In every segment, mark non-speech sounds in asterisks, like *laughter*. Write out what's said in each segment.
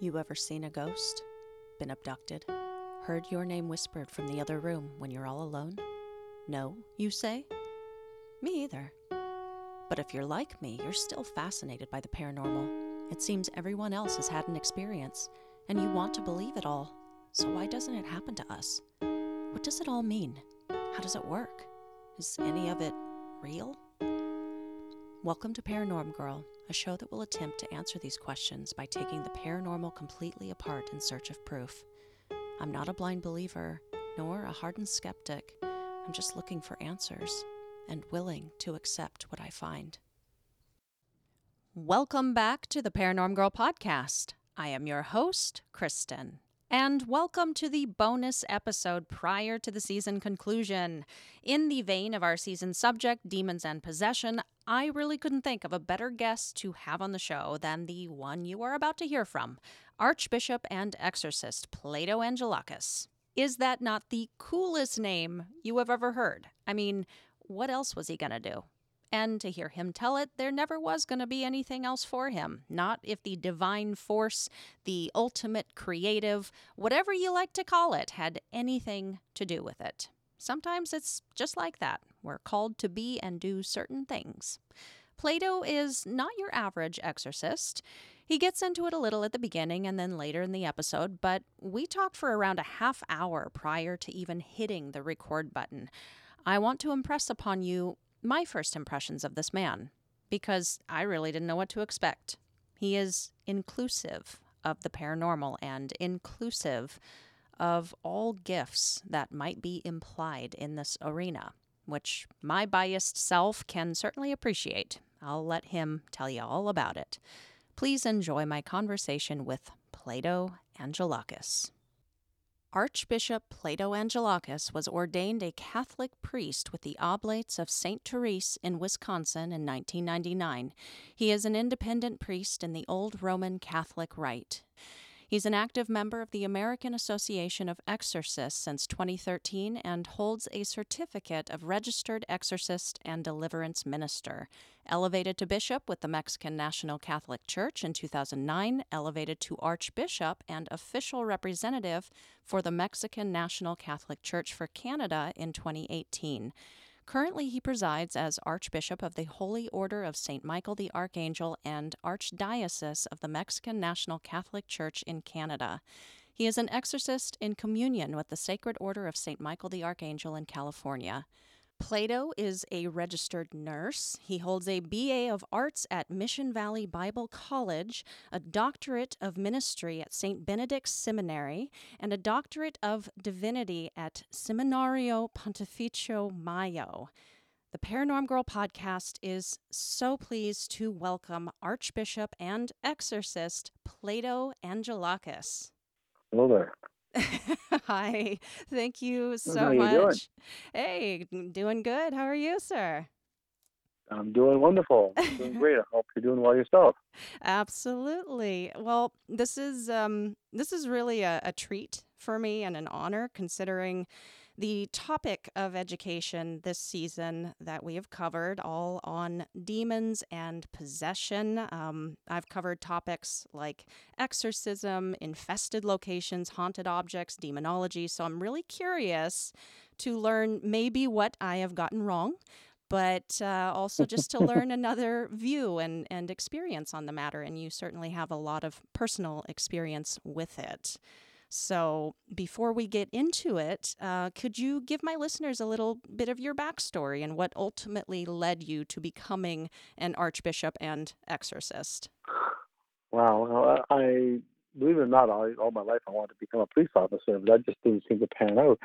You ever seen a ghost? Been abducted? Heard your name whispered from the other room when you're all alone? No, you say? Me either. But if you're like me, you're still fascinated by the paranormal. It seems everyone else has had an experience, and you want to believe it all. So why doesn't it happen to us? What does it all mean? How does it work? Is any of it real? Welcome to Paranorm Girl, a show that will attempt to answer these questions by taking the paranormal completely apart in search of proof. I'm not a blind believer, nor a hardened skeptic. I'm just looking for answers and willing to accept what I find. Welcome back to the Paranorm Girl podcast. I am your host, Kristen. And welcome to the bonus episode prior to the season conclusion. In the vein of our season subject, demons and possession, I really couldn't think of a better guest to have on the show than the one you are about to hear from Archbishop and exorcist Plato Angelakis. Is that not the coolest name you have ever heard? I mean, what else was he going to do? And to hear him tell it, there never was going to be anything else for him. Not if the divine force, the ultimate creative, whatever you like to call it, had anything to do with it. Sometimes it's just like that. We're called to be and do certain things. Plato is not your average exorcist. He gets into it a little at the beginning and then later in the episode, but we talked for around a half hour prior to even hitting the record button. I want to impress upon you my first impressions of this man, because I really didn't know what to expect. He is inclusive of the paranormal and inclusive of all gifts that might be implied in this arena, which my biased self can certainly appreciate. I'll let him tell you all about it. Please enjoy my conversation with Plato Angelakis. Archbishop Plato Angelakis was ordained a Catholic priest with the Oblates of St. Therese in Wisconsin in 1999. He is an independent priest in the Old Roman Catholic Rite. He's an active member of the American Association of Exorcists since 2013 and holds a certificate of registered exorcist and deliverance minister. Elevated to bishop with the Mexican National Catholic Church in 2009, elevated to archbishop and official representative for the Mexican National Catholic Church for Canada in 2018. Currently, he presides as Archbishop of the Holy Order of St. Michael the Archangel and Archdiocese of the Mexican National Catholic Church in Canada. He is an exorcist in communion with the Sacred Order of St. Michael the Archangel in California. Plato is a registered nurse. He holds a BA of Arts at Mission Valley Bible College, a doctorate of ministry at St. Benedict's Seminary, and a doctorate of divinity at Seminario Pontificio Mayo. The Paranorm Girl podcast is so pleased to welcome Archbishop and exorcist Plato Angelakis. Hello there. *laughs* Hi. Thank you How so you doing? much. Hey, doing good. How are you, sir? I'm doing wonderful. I'm doing *laughs* great. I hope you're doing well yourself. Absolutely. Well, this is um this is really a, a treat for me and an honor considering the topic of education this season that we have covered all on demons and possession. Um, I've covered topics like exorcism, infested locations, haunted objects, demonology. So I'm really curious to learn maybe what I have gotten wrong but uh, also just to *laughs* learn another view and, and experience on the matter. And you certainly have a lot of personal experience with it. So, before we get into it, uh, could you give my listeners a little bit of your backstory and what ultimately led you to becoming an archbishop and exorcist? Wow. I I- believe it or not, I, all my life I wanted to become a police officer, but that just didn't seem to pan out.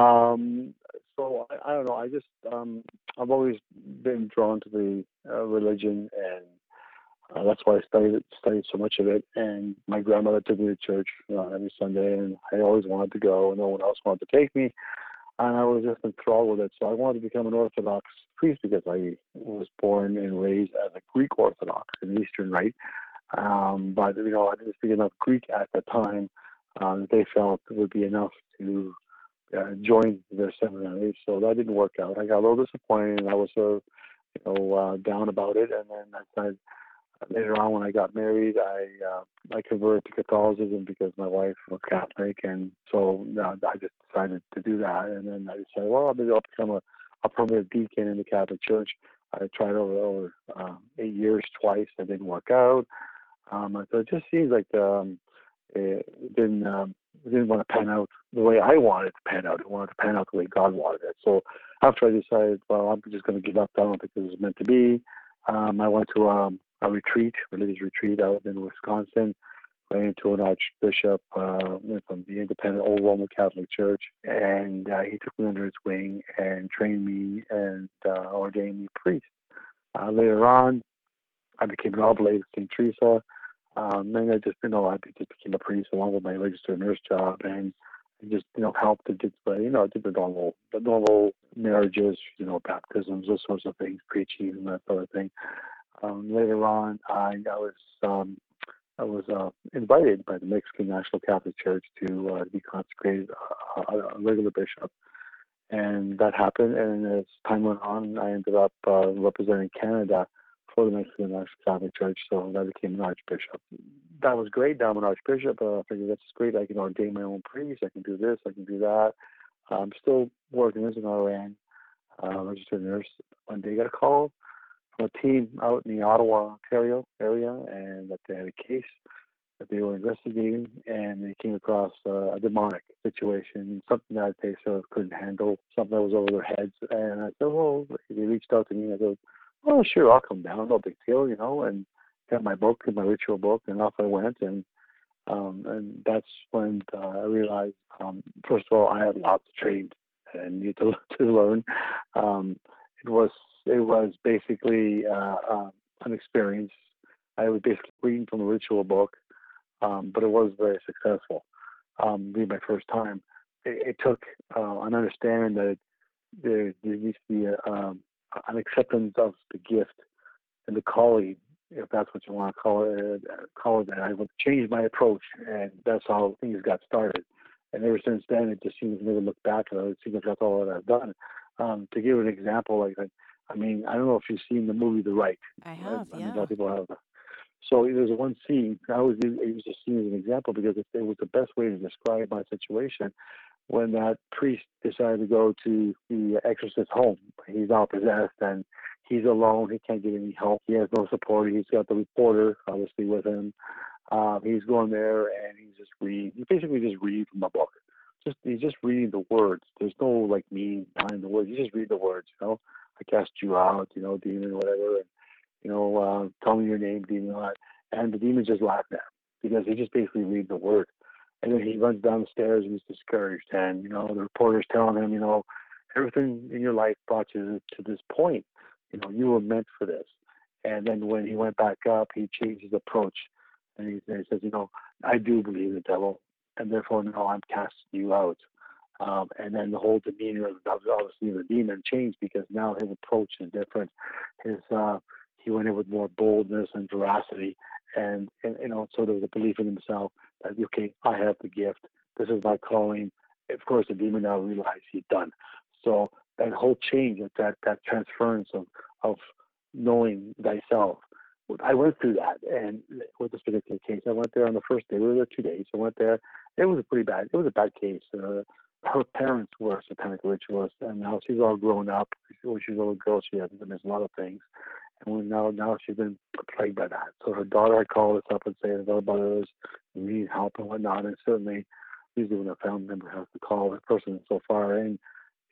Um, so I, I don't know. I just um, I've always been drawn to the uh, religion, and uh, that's why I studied studied so much of it. And my grandmother took me to church uh, every Sunday, and I always wanted to go, and no one else wanted to take me. and I was just enthralled with it. So I wanted to become an Orthodox priest because I was born and raised as a Greek Orthodox, an Eastern Rite. Um, but you know, I didn't speak enough Greek at the time. Um, they felt it would be enough to uh, join their seminary, so that didn't work out. I got a little disappointed, and I was uh, you know uh, down about it. And then I said, later on, when I got married, I uh, I converted to Catholicism because my wife was Catholic, and so uh, I just decided to do that. And then I decided, well, maybe I'll become a, a permanent deacon in the Catholic Church. I tried over over uh, eight years twice. It didn't work out. Um, so it just seems like um, it didn't um, it didn't want to pan out the way I wanted it to pan out. It wanted to pan out the way God wanted it. So after I decided, well, I'm just going to give up. I don't think this is meant to be. Um, I went to um, a retreat, religious retreat out in Wisconsin. Ran into an archbishop uh, from the independent Old Roman Catholic Church, and uh, he took me under his wing and trained me and uh, ordained me priest. Uh, later on, I became an oblate of St. Teresa. Um, and I just, you know, I just became a priest along with my registered nurse job, and just, you know, helped to get, you know, did the normal, the normal marriages, you know, baptisms, those sorts of things, preaching and that sort of thing. Um, later on, I, I was um, I was uh, invited by the Mexican National Catholic Church to uh, be consecrated a, a, regular bishop, and that happened. And as time went on, I ended up uh, representing Canada for the Mexican National Catholic Church, so I became an archbishop. That was great. Now I'm an archbishop. Uh, I figured that's great. I can ordain my own priest. I can do this. I can do that. I'm still working as an RN, uh, registered nurse. One day I got a call a team out in the Ottawa, Ontario area, and that they had a case that they were investigating, and they came across uh, a demonic situation, something that they sort of couldn't handle, something that was over their heads. And I said, well, they reached out to me. I said, oh, sure, I'll come down, no big deal, you know, and got my book, my ritual book, and off I went. And um, and that's when uh, I realized, um, first of all, I had lots of trade and need to *laughs* to learn. Um, it was it was basically uh, uh, an experience. I was basically reading from a ritual book, um, but it was very successful. Um, being my first time, it, it took uh, an understanding that there, there needs to be a, um, an acceptance of the gift and the calling, if that's what you want to call it. Uh, call it that. I would change my approach, and that's how things got started. And ever since then, it just seems to never look back it. It seems like that's all that I've done. Um, to give an example, like I mean, I don't know if you've seen the movie The Rite. I have, I, yeah. I mean, a lot of people have. So there's one scene. I always use this scene as an example because it, it was the best way to describe my situation. When that priest decided to go to the exorcist's home, he's all possessed and he's alone. He can't get any help. He has no support. He's got the reporter obviously with him. Um, he's going there and he's just reading. He basically just reading from a book. Just he's just reading the words. There's no like meaning behind the words. He just read the words, you know. I cast you out, you know, demon, whatever, and you know, uh, tell me your name, demon, and the demon just laughed at him because he just basically read the word, and then he runs down the stairs and he's discouraged, and you know, the reporter's telling him, you know, everything in your life brought you to this point, you know, you were meant for this, and then when he went back up, he changed his approach, and he, he says, you know, I do believe in the devil, and therefore now I'm casting you out. Um, and then the whole demeanor of obviously the demon changed because now his approach is different. His uh, he went in with more boldness and veracity, and, and you know, so there was a belief in himself that okay, I have the gift. This is my calling. Of course, the demon now realized he'd done. So that whole change, that that transference of of knowing thyself. I went through that, and with this particular case, I went there on the first day. We were there two days. I went there. It was a pretty bad. It was a bad case. Uh, her parents were satanic ritualists, and now she's all grown up. When she was a little girl, she had missed a lot of things, and now now she's been plagued by that. So her daughter had called us up and said, "What about? We need help and whatnot." And certainly, usually when a family member has to call a person so far in,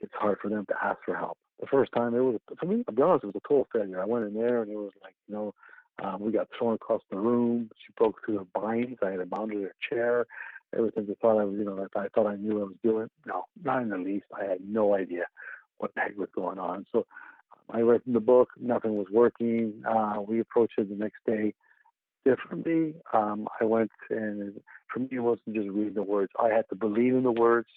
it's hard for them to ask for help. The first time, it was for me. To be honest, it was a total failure. I went in there, and it was like, you know, um, we got thrown across the room. She broke through her binds. I had to bound to her chair ever since I thought I was, you know, I thought I knew what I was doing. No, not in the least. I had no idea what the heck was going on. So um, I read in the book, nothing was working. Uh, we approached it the next day differently. Um, I went and for me, it wasn't just reading the words. I had to believe in the words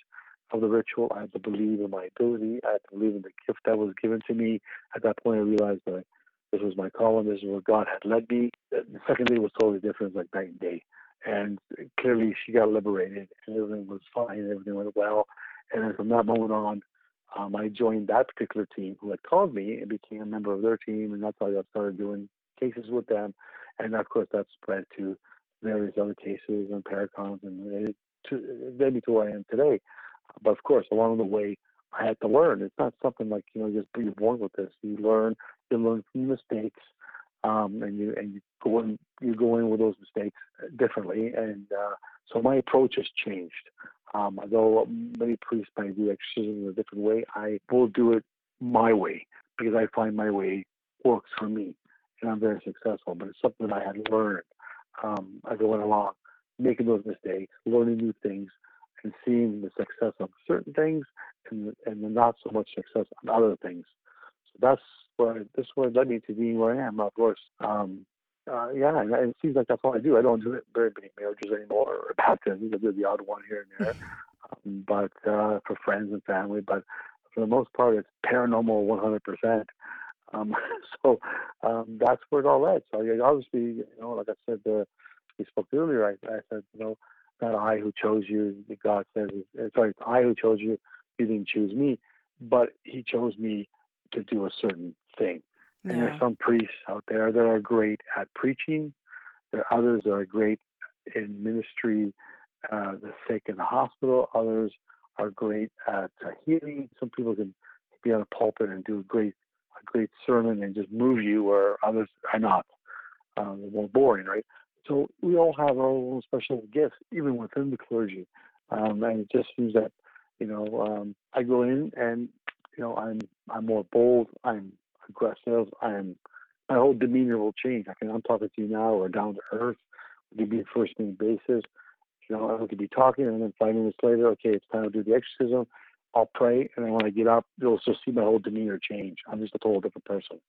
of the ritual. I had to believe in my ability. I had to believe in the gift that was given to me. At that point, I realized that this was my calling. This is where God had led me. The second day was totally different, like night and day and clearly she got liberated and everything was fine everything went well and then from that moment on um, i joined that particular team who had called me and became a member of their team and that's how i started doing cases with them and of course that spread to various other cases and paracons, and it, me to where I am today. But of course, along the way, I had to learn. It's not something like you know just you're born with this. You learn. You learn from mistakes, um, and you and you go in you go in with those mistakes differently. And uh, so my approach has changed. Um, although many priests might do exorcism in a different way, I will do it my way because I find my way works for me, and I'm very successful. But it's something that I had learned um, as I went along, making those mistakes, learning new things, and seeing the success of certain things and and the not so much success on other things. So that's this where led me to being where I am. Of course, um, uh, yeah, and it seems like that's all I do. I don't do it very many marriages anymore or *laughs* baptisms. I do the odd one here and there, um, but uh, for friends and family. But for the most part, it's paranormal 100%. Um, *laughs* so um, that's where it all led. So obviously, you know, like I said, uh, we spoke earlier. I, I said, you know, not I who chose you. God says, uh, sorry, it's I who chose you. You didn't choose me, but He chose me to do a certain thing. And yeah. there's some priests out there that are great at preaching. There are others that are great in ministry, uh, the sick in the hospital. Others are great at uh, healing. Some people can be on a pulpit and do a great, a great sermon and just move you, where others are not. Um, they're more boring, right? So we all have our own special gifts, even within the clergy. Um, and it just seems that, you know, um, I go in and, you know, I'm I'm more bold. I'm aggressive. I'm my whole demeanor will change. I can I'm talking to you now or down to earth. We could be first name basis. You know, I could be talking and then five minutes later, okay, it's time to do the exorcism. I'll pray and then when I get up, you'll just see my whole demeanor change. I'm just a total different person.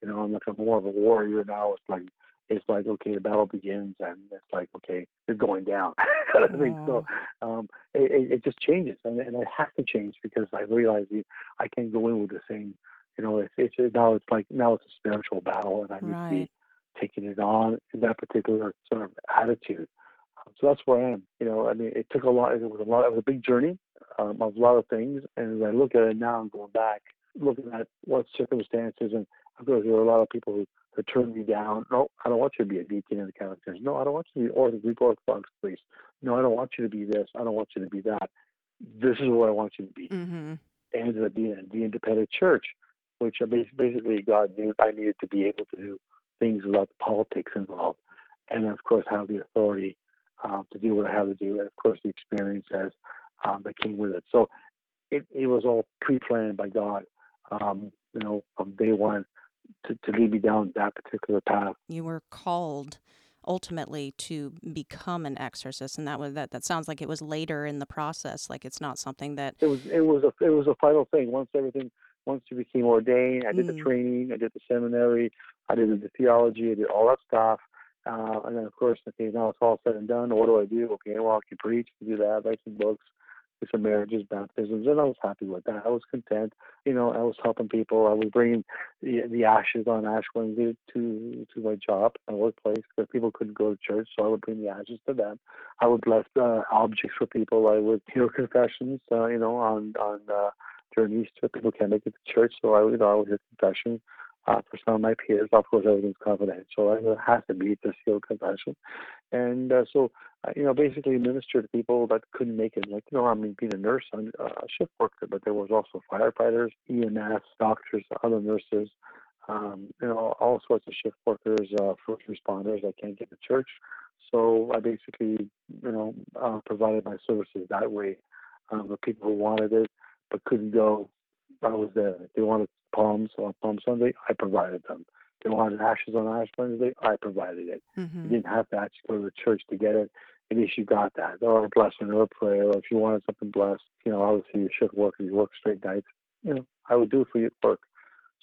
You know, I'm like a more of a warrior now. It's like it's like okay, the battle begins, and it's like okay, you're going down. *laughs* I think so. Um, it, it, just changes, and, and I have to change because I realize I can't go in with the same you know, it's, it's now it's like now it's a spiritual battle, and I need right. to be taking it on in that particular sort of attitude. Um, so that's where I am. You know, I mean, it took a lot. It was a lot. It was a big journey um, of a lot of things, and as I look at it now, I'm going back, looking at what circumstances, and of course, there were a lot of people who, who turned me down. No, I don't want you to be a deacon in the Catholic Church. No, I don't want you to be or the Greek Orthodox priest. No, I don't want you to be this. I don't want you to be that. This is what I want you to be. Mm-hmm. And the, the, the independent church which basically God knew I needed to be able to do things without the politics involved, and of course have the authority um, to do what I have to do, and of course the experience as um, that came with it. So it, it was all pre-planned by God, um, you know, from day one to, to lead me down that particular path. You were called ultimately to become an exorcist and that was that that sounds like it was later in the process like it's not something that it was it was a it was a final thing once everything once you became ordained, I did mm. the training, I did the seminary, I did the theology, I did all that stuff. Uh, and then, of course, okay, now it's all said and done. What do I do? Okay, well, I can preach, I can do that, write some books, some marriages, baptisms, and I was happy with that. I was content. You know, I was helping people. I was bringing the, the ashes on Ash Wednesday to to my job, my workplace, because people couldn't go to church, so I would bring the ashes to them. I would bless uh, objects for people. I would hear confessions, uh, you know, on on uh, during Easter. People can't make it to church, so I would, you know, I would hear confession uh, for some of my peers. Of course, everything's confidential. It has to be the sealed confession. And uh, so, uh, you know, basically minister to people that couldn't make it. Like, you know, I mean, being a nurse, I'm uh, a shift worker, but there was also firefighters, EMS, doctors, other nurses, um, you know, all sorts of shift workers, uh, first responders that can't get to church. So I basically, you know, uh, provided my services that way. Um, the people who wanted it, but couldn't go. I was there. They wanted palms on Palm Sunday. I provided them. They wanted ashes on Ash Wednesday. I provided it. Mm-hmm. You didn't have to actually go to the church to get it. At least you got that, or a blessing or a prayer. Or if you wanted something blessed, you know, obviously you should work and you work straight nights. You know, I would do it for you at work.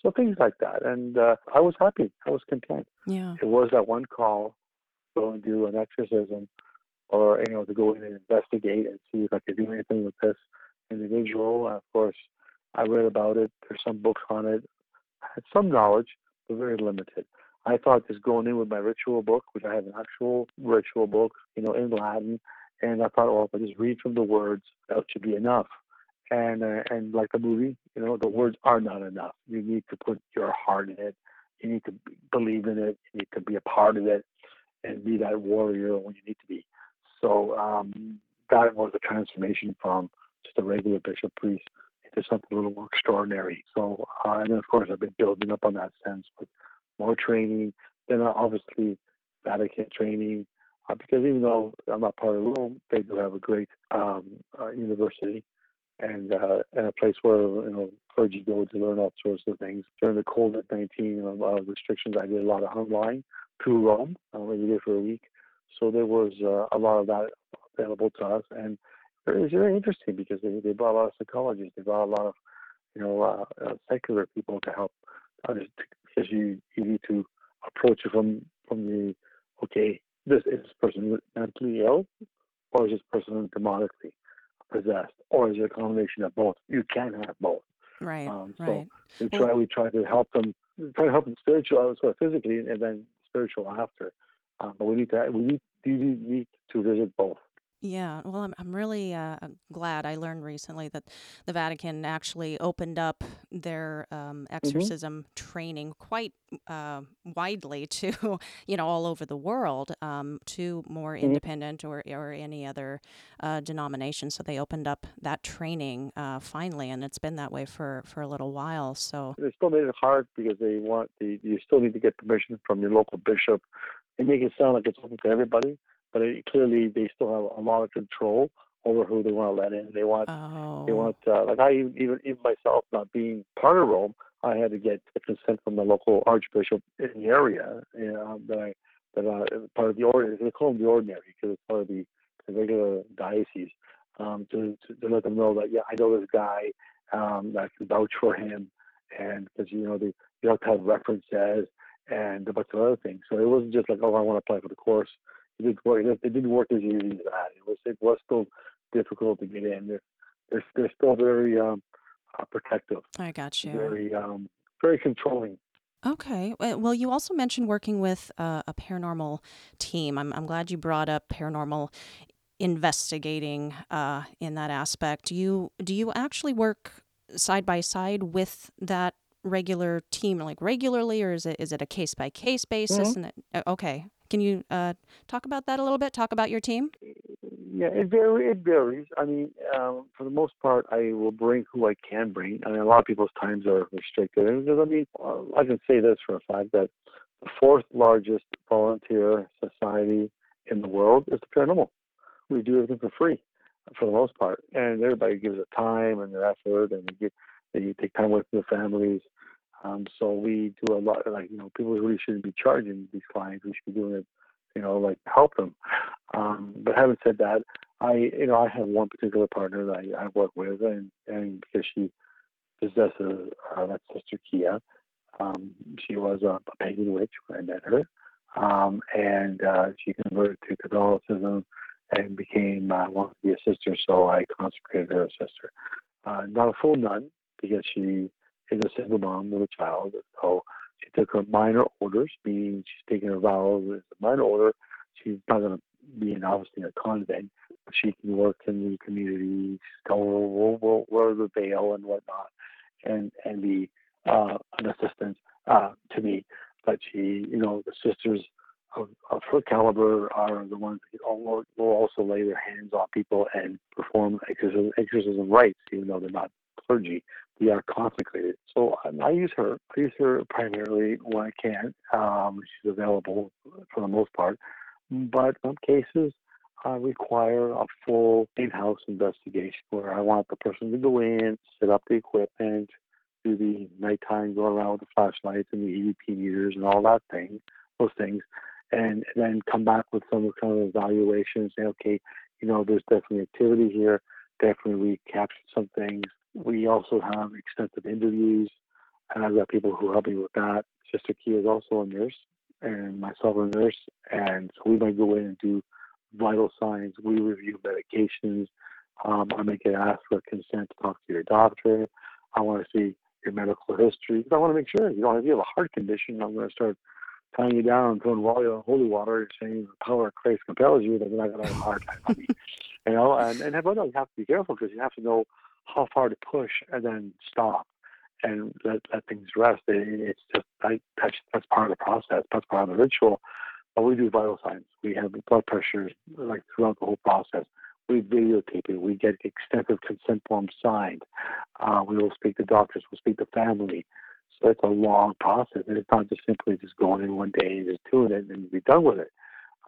So things like that, and uh, I was happy. I was content. Yeah. It was that one call, go and do an exorcism, or you know, to go in and investigate and see if I could do anything with this individual. Of course, I read about it. There's some books on it. I had some knowledge, but very limited. I thought just going in with my ritual book, which I have an actual ritual book, you know, in Latin, and I thought, well, if I just read from the words, that should be enough. And uh, and like the movie, you know, the words are not enough. You need to put your heart in it. you need to believe in it. You need to be a part of it and be that warrior when you need to be. So um, that was a transformation from just a regular bishop priest into something a little more extraordinary. So, uh, and of course, I've been building up on that sense with more training. Then uh, obviously, Vatican training, uh, because even though I'm not part of Rome, they do have a great um, uh, university and uh, and a place where you know clergy go to learn all sorts of things. During the COVID nineteen uh, restrictions, I did a lot of online through Rome. I only did for a week, so there was uh, a lot of that available to us, and it was very interesting because they, they brought a lot of psychologists, they brought a lot of you know uh, uh, secular people to help because you you need to approach it from from the okay this is this person mentally ill or is this person demonically possessed or is it a combination of both? You can have both. Right um, so right. we try we try to help them try to help them spiritual sort of physically and then spiritual after. Um, but we need to we need, we need to visit both yeah, well, I'm, I'm really uh, glad I learned recently that the Vatican actually opened up their um, hmm exorcism training quite uh, widely *laughs* to, you know, all over the world um, to more hmm independent or, or any other uh, denomination. So they opened up that training uh, finally, and it's been that way for, for a little while. So, They still made it hard because they want the you still need to get permission from your local bishop. They make it sound like it's open to everybody, but it, clearly they still have a lot of control over who they want to let in. They want they oh, want uh, like I even even myself not being part of Rome, I had to get the consent from the local archbishop in the area you know, that I that uh, part of the ordinary. They call them the ordinary because it's part of the, the regular diocese. Um, to, to to let them know that yeah, I know this guy um, that can vouch for him, and because you know they you have to have references and a bunch of other things. So it wasn't just like oh I want to apply for the course didn't work. It didn't work as easy as that. It was it was still difficult to get in. They're they're, they're still very um, uh, protective, I got you. very um, very controlling. Okay. Well, you also mentioned working with uh, a paranormal team. I'm, I'm glad you brought up paranormal investigating uh, in that aspect. Do you do you actually work side by side with that regular team, like regularly, or is it is it a case by case basis? hmm And it, uh, okay, can you uh, talk about that a little bit? Talk about your team. Yeah, it vary, it varies. I mean, um, for the most part, I will bring who I can bring. I mean, a lot of people's times are restricted. I mean, uh, I can say this for a fact that the fourth largest volunteer society in the world is the paranormal. We do everything for free, for the most part, and everybody gives their time and their effort, and they, get, they take time with their families. Um, so we do a lot. Like you know, people really shouldn't be charging these clients. We should be doing it, you know, like help them. Um, but having said that, I you know I have one particular partner that I, I work with, and and because she possesses uh, Sister Kia. Um, she was a, a pagan witch when I met her, um, and uh, she converted to Catholicism and became uh, wanted to be a sister. So I consecrated her a sister. Uh, not a full nun because she is a single mom with a child. So she took her minor orders, meaning she's taking her vows as a minor order. She's not going to be in obviously in a convent, but she can work in the community, go wear, wear, the veil and whatnot, and and be uh, an assistant uh, to me. But she, you know, the sisters of, of her caliber are the ones that will also lay their hands on people and perform exorcism, exorcism rites, even though they're not clergy. We are consecrated. So um, I use her. I use her primarily when I can. Um, she's available for the most part. But some cases uh, require a full in-house investigation where I want the person to go in, set up the equipment, do the nighttime go around with the flashlights and the EVP meters and all that thing, those things, and then come back with some kind of evaluation and say, okay, you know, there's definitely activity here. Definitely we captured some things. We also have extensive interviews, and I've got people who help me with that. Sister Kia is also a nurse, and myself a nurse, and so we might go in and do vital signs. We review medications. Um, I might get asked for consent to talk to your doctor. I want to see your medical history. I want to make sure you if you have a heart condition, I'm going to start tying you down and throwing holy water, and saying the power of Christ compels you. that you're not going to have a heart attack. *laughs* you know, and and but no, you have to be careful because you have to know how far to push and then stop. and let, let things rest. It, it's just I, that's that's part of the process. That's part of the ritual. But we do vital signs. We have blood pressures like throughout the whole process. We videotape it. We get extensive consent forms signed. Uh, we will speak to doctors. We'll speak to family. So it's a long process, and it's not just simply just going in one day and just doing it and be done with it.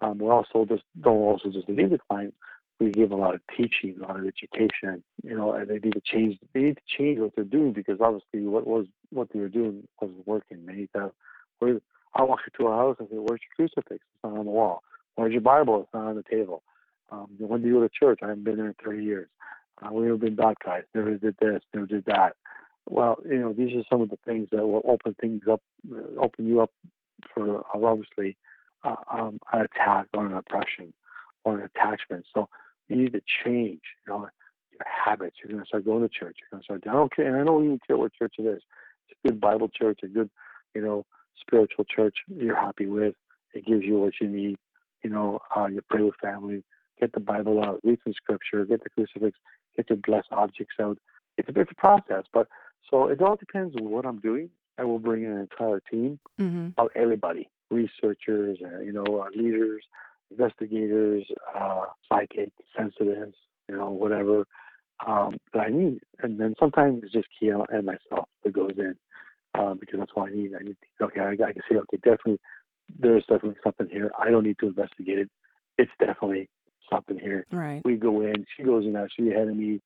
Um, we also just don't also just leave the client. We give a lot of teaching, a lot of education. You know, and they need to change. They need to change what they're doing because obviously what was what they were doing wasn't working. They need to. Where I walk into a house and say, "Where's your crucifix? It's not on the wall. Where's your Bible? It's not on the table." Um, when do you go to church? I haven't been there in 30 years. Uh, we have been baptized. Never did this. Never did that. Well, you know, these are some of the things that will open things up, uh, open you up for obviously uh, um, an attack or an oppression or an attachment. So you need to change, you know, your habits. You're going to start going to church. You're going to start. I don't care, and I don't even care what church it is. It's a good Bible church, a good, you know, spiritual church. You're happy with. It gives you what you need. You know, uh, you pray with family get the Bible out, read some scripture, get the crucifix, get your blessed objects out. It's a bit of a process, but so it all depends on what I'm doing. I will bring in an entire team mm-hmm. of everybody, researchers, uh, you know, uh, leaders, investigators, uh, psychic, sensitives, you know, whatever um, that I need. And then sometimes it's just Kia and myself that goes in uh, because that's what I need. I need to, okay, I, I can see, okay, definitely, there's definitely something here. I don't need to investigate it. It's definitely something here. Right. We go in, she goes in, she ahead of me,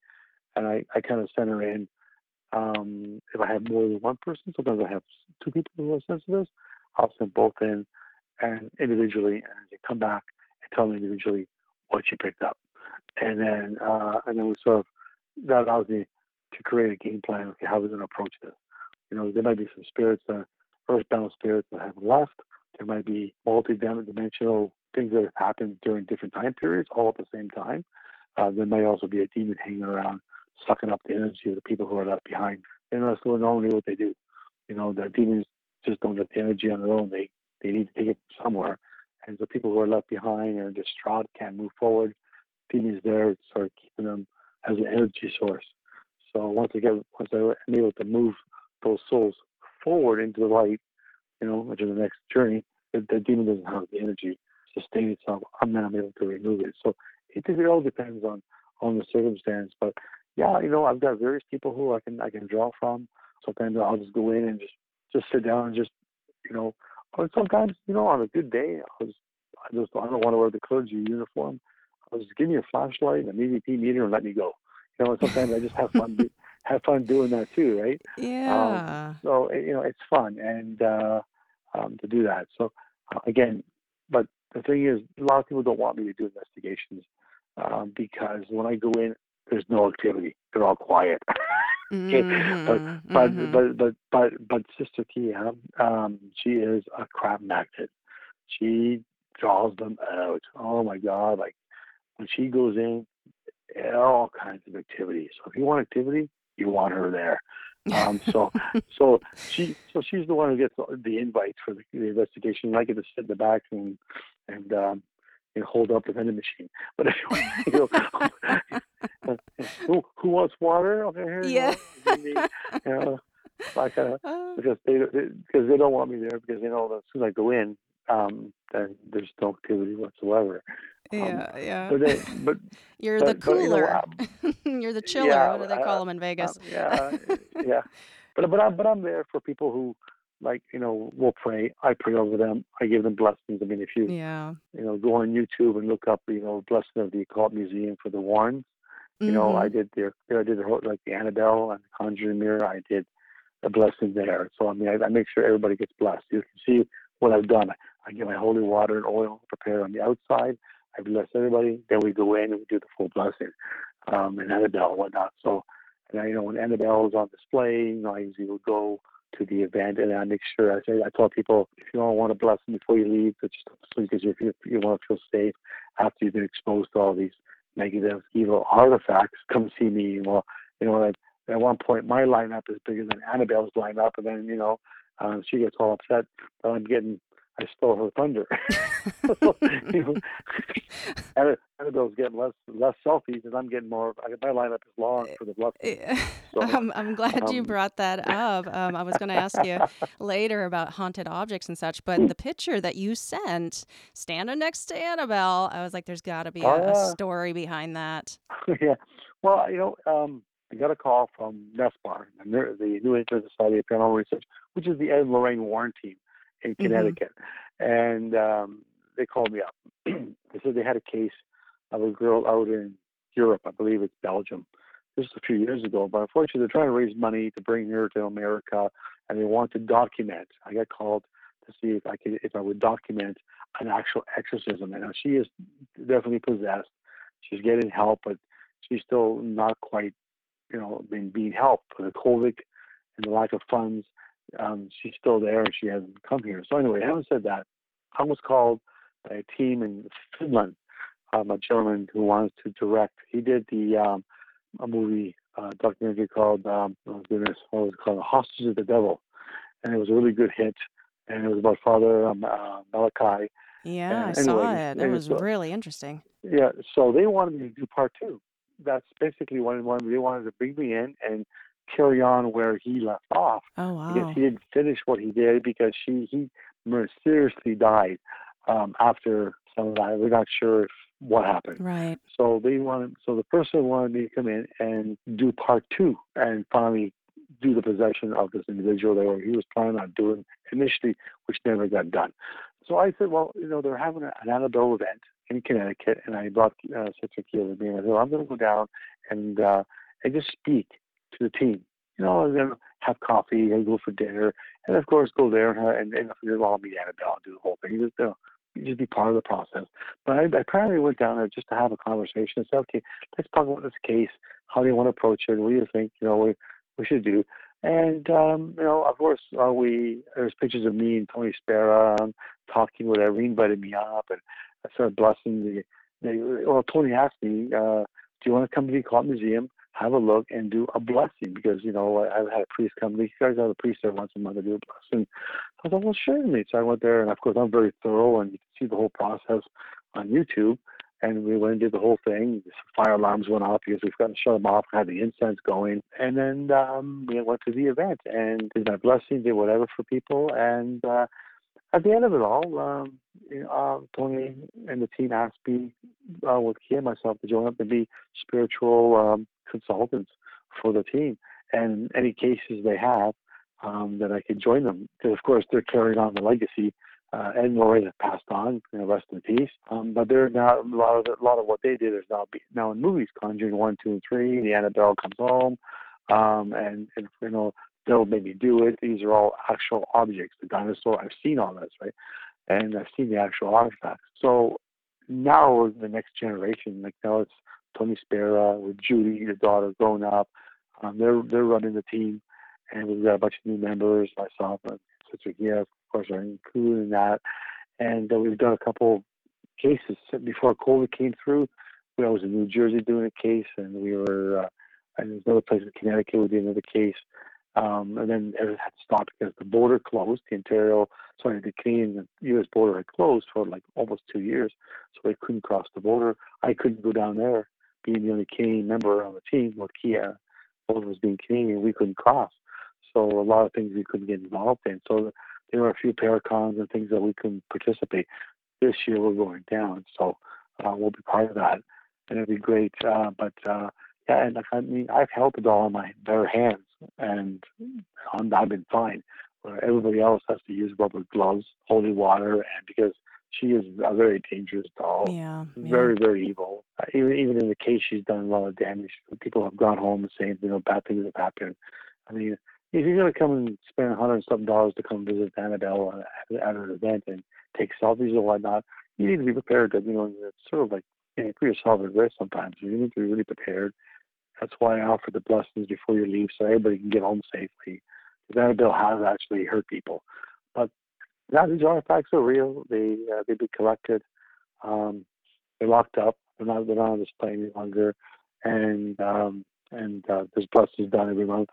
and I, I kind of send her in. Um, if I have more than one person, sometimes I have two people who are sensitive. I'll send both in and individually, and they come back and tell me individually what you picked up, and then uh, and then we sort of that allows me to create a game plan. Okay, how we're going to approach this. You know, there might be some spirits, uh, earthbound spirits that have left. There might be multi-dimensional things that have happened during different time periods all at the same time. Uh, there might also be a demon hanging around, sucking up the energy of the people who are left behind. And that's normally what they do. You know, the demons just don't get the energy on their own. They they need to take it somewhere. And the people who are left behind are distraught, can't move forward. Demons there sort of keeping them as an energy source. So once get once I'm able to move those souls forward into the light, you know, into the next journey, the, the demon doesn't have the energy to sustain itself, I'm not able to remove it. So it, it all depends on on the circumstance. But yeah, you know, I've got various people who I can I can draw from. Sometimes I'll just go in and just just sit down and just you know. Or sometimes you know on a good day, I was I just I don't want to wear the clergy uniform. I was just give me a flashlight, and an EVP meter, and let me go. You know, sometimes I just have fun. *laughs* have fun doing that too, right? Yeah. Um, so you know, it's fun and uh, um, to do that. So uh, again, but the thing is, a lot of people don't want me to do investigations um, because when I go in, there's no activity. They're all quiet. *laughs* okay? mm-hmm, but, but, mm-hmm. but but but but Sister Tia, um, she is a crab magnet. She draws them out. Oh my God! Like when she goes in, all kinds of activity. So if you want activity, you want her there. Um, so, *laughs* so she, so she's the one who gets the invites for the, the investigation. I get to sit in the back and and um, you know, hold up the vending machine. But anyway, *laughs* you know, who who wants water? Okay, here, yeah. You know, *laughs* like uh, because they because they don't want me there because they know that as soon as I go in, um, then there's no activity whatsoever. Yeah, um, yeah. But, they, but *laughs* you're but, the cooler. But, you know, *laughs* you're the chiller. Yeah, what do they call uh, them in Vegas? Um, yeah, yeah. But but I'm but I'm there for people who like you know will pray. I pray over them. I give them blessings. I mean, if you yeah you know go on YouTube and look up you know blessing of the occult museum for the Warrens. You mm-hmm. know, I did their I did the, like the Annabelle and the Conjuring Mirror. I did a blessing there. So I mean, I, I make sure everybody gets blessed. You can see what I've done. I get my holy water and oil prepared on the outside. I bless everybody. Then we go in and we do the full blessing, um, and Annabelle and whatnot. So, and I, you know, when Annabelle is on display, you know, I usually will go to the event and I make sure I say I tell people if you don't want to bless them before you leave, just because you, you want to feel safe after you've been exposed to all these negative, evil artifacts, come see me. Well, you know, like at one point my lineup is bigger than Annabelle's lineup, and then you know, um, she gets all upset that I'm getting I stole her thunder. you know, Annabelle's getting less less selfies, and I'm getting more. My lineup is long for the blessing. *laughs* So, I'm, I'm glad you um, brought that up. Um, I was going to ask you *laughs* later about haunted objects and such, but the picture that you sent standing next to Annabelle, I was like, there's got to be a, a story behind that. *laughs* yeah. Well, you know, um, I got a call from NESPR, the the New England Society of Paranormal Research, which is the Ed and Lorraine Warren team in hmm Connecticut, and um, they called me up. *clears throat* they said they had a case of a girl out in Europe, I believe it's Belgium. This was a few years ago, but unfortunately, they're trying to raise money to bring her to America, and they want to document. I got called to see if I could, if I would document an actual exorcism. And now she is definitely possessed. She's getting help, but she's still not quite, you know, being being helped the COVID and the lack of funds. Um, she's still there, and she hasn't come here. So anyway, having said that, I was called by a team in Finland um, a gentleman who wants to direct. He did the um, a movie uh, documentary called um, oh goodness, what was it called? Hostage of the Devil, and it was a really good hit. And it was about Father um, uh, Malachi. Yeah, I And saw it. It was so really interesting. yeah, so they wanted me to do part two. That's basically what they wanted. They wanted to bring me in and carry on where he left off Oh, because he didn't finish what he did because she he mysteriously died um, after some of that. We're not sure if, what happened. Right. So they wanted, so the person wanted me to come in and do part two and finally do the possession of this individual that he was planning on doing initially, which never got done. So I said, well, you know, they're having an Annabelle event in Connecticut, and I brought uh, Sister Keela with me, and I said, well, I'm going to go down and uh, and just speak to the team. You know, and then have coffee and go for dinner, and of course go there and uh, and, and know, I'll meet Annabelle and do the whole thing. Just, you know, just be part of the process. But I, I apparently went down there just to have a conversation and said, okay, let's talk about this case. How do you want to approach it? What do you think? You know, we we should do. And um, you know, of course, uh, we there's pictures of me and Tony Spera um, talking. Whatever, he invited me up, and I started blessing the. the well, Tony asked me, uh, "Do you want to come to the Occult Museum, have a look, and do a blessing?" Because you know, I've had a priest come. These guys have a priest there once a month to do a blessing. I was thought, well, me, So I went there, and of course, I'm very thorough, and you can see the whole process on YouTube. And we went and did the whole thing. Fire alarms went off because we've got to shut them off. Had the incense going, and then um, we went to the event and did my blessing, did whatever for people, and uh, at the end of it all, um, you know, uh, Tony and the team asked me, uh, with Kia and myself, to join up and be spiritual um, consultants for the team. And any cases they have, um, that I could join them. Because, of course, they're carrying on the legacy. Uh, and Lori have passed on, you know, rest in peace. Um, but they're now, a lot of, the, a lot of what they did is now, be, now in movies Conjuring 1, 2, and 3, The Annabelle Comes Home, um, and, and, you know, They'll maybe do it. These are all actual objects. The dinosaur, I've seen all this, right? And I've seen the actual artifacts. So now the next generation, like now it's Tony Spera with Judy, the daughter, growing up. Um, they're they're running the team, and we've got a bunch of new members. Myself and Sister Gia, of course, are included in that. And uh, we've done a couple cases before COVID came through. We I was in New Jersey doing a case, and we were uh, and there's another place in Connecticut did another case. Um, and then everything had to stop because the border closed. The Ontario, sorry, the Canadian and U.S. border had closed for like almost two years, so they couldn't cross the border. I couldn't go down there, being the only Canadian member on the team. With Kia, both of us being Canadian, we couldn't cross. So a lot of things we couldn't get involved in. So there were a few paracons and things that we couldn't participate. This year we're going down, so uh, we'll be part of that, and it'll be great. Uh, but uh, yeah, and like, I mean, I've held it all in my bare hands, and I'm, I've been fine. Where everybody else has to use rubber gloves, holy water, and because she is a very dangerous doll, Yeah, yeah. very very evil. Uh, even even in the case, she's done a lot of damage. People have gone home and saying you know bad things have happened. I mean, if you're gonna come and spend a hundred something dollars to come visit Annabelle at, at an event and take selfies or whatnot, you need to be prepared. To, you know, it's sort of like you know, put yourself at risk sometimes. You need to be really prepared that's why I offer the blessings before you leave, so everybody can get home safely. Because Annabelle has actually hurt people, now these artifacts are real. They uh, they've been collected. Um, they're locked up. They're not they're not on display any longer, and um, and uh, there's blessings done every month,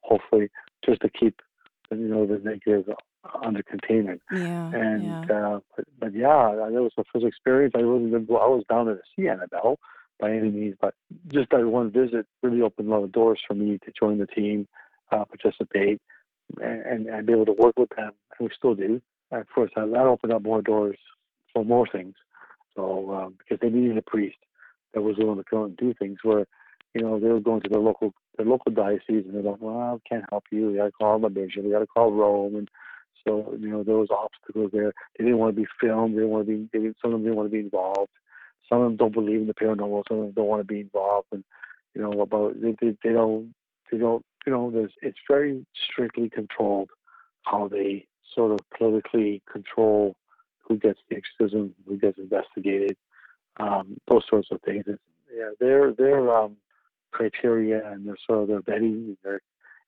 hopefully, just to keep you know the negative under containment. Yeah. And Yeah. uh, but, but yeah, that was my first experience. I wasn't I was down to see Annabelle by any means, but just that one visit really opened a lot of doors for me to join the team, uh, participate, and, and, and be able to work with them. And we still do. Of course, that opened up more doors for more things. So um, because they needed a priest that was willing to go and do things where, you know, they were going to their local their local diocese and they're like, well, I can't help you. We got to call my bishop. We got to call Rome. And so you know there was obstacles there. They didn't want to be filmed. They didn't want to be. They didn't, some of them didn't want to be involved. Some of them don't believe in the paranormal. Some of them don't want to be involved. And you know about they they, they don't they don't you know there's it's very strictly controlled how they sort of politically control who gets the exorcism, who gets investigated, um, those sorts of things. It's, yeah, their their um, criteria and their sort of their vetting, their,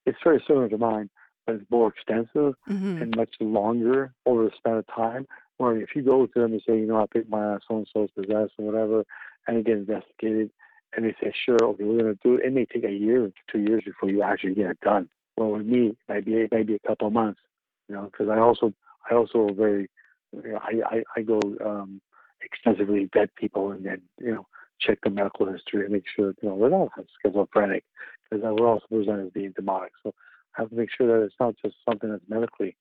it's very similar to mine, but it's more extensive hmm and much longer over a span of time. Where if you go to them and say, you know, I think my so and so is possessed or whatever, and you get investigated, and they say, sure, okay, we're going to do it. It may take a year or two years before you actually get it done. Well, with me, it might be it might be a couple of months, you know, because I also I also very, you know, I I, I go um, extensively vet people and then you know check the medical history and make sure you know they're not schizophrenic because we're also presented as being demonic. So I have to make sure that it's not just something that's medically,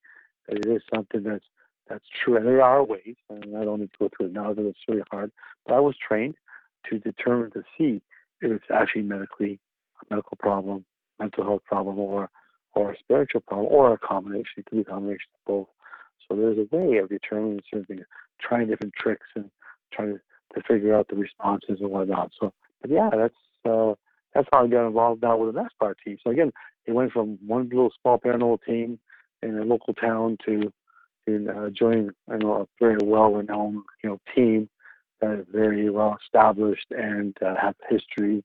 that it is something that's that's true. And there are ways, and I don't need to go through it now because it's really hard. But I was trained to determine to see if it's actually medically a medical problem, mental health problem, or or a spiritual problem, or a combination. It could be a combination of both. So there's a way of determining certain things, trying different tricks and trying to, to figure out the responses and whatnot. So, but yeah, that's uh, that's how I got involved now with the NESPR team. So again, it went from one little small paranormal team in a local town to in uh, joining you know, a very well-renowned you know team that is very well established and uh, have history,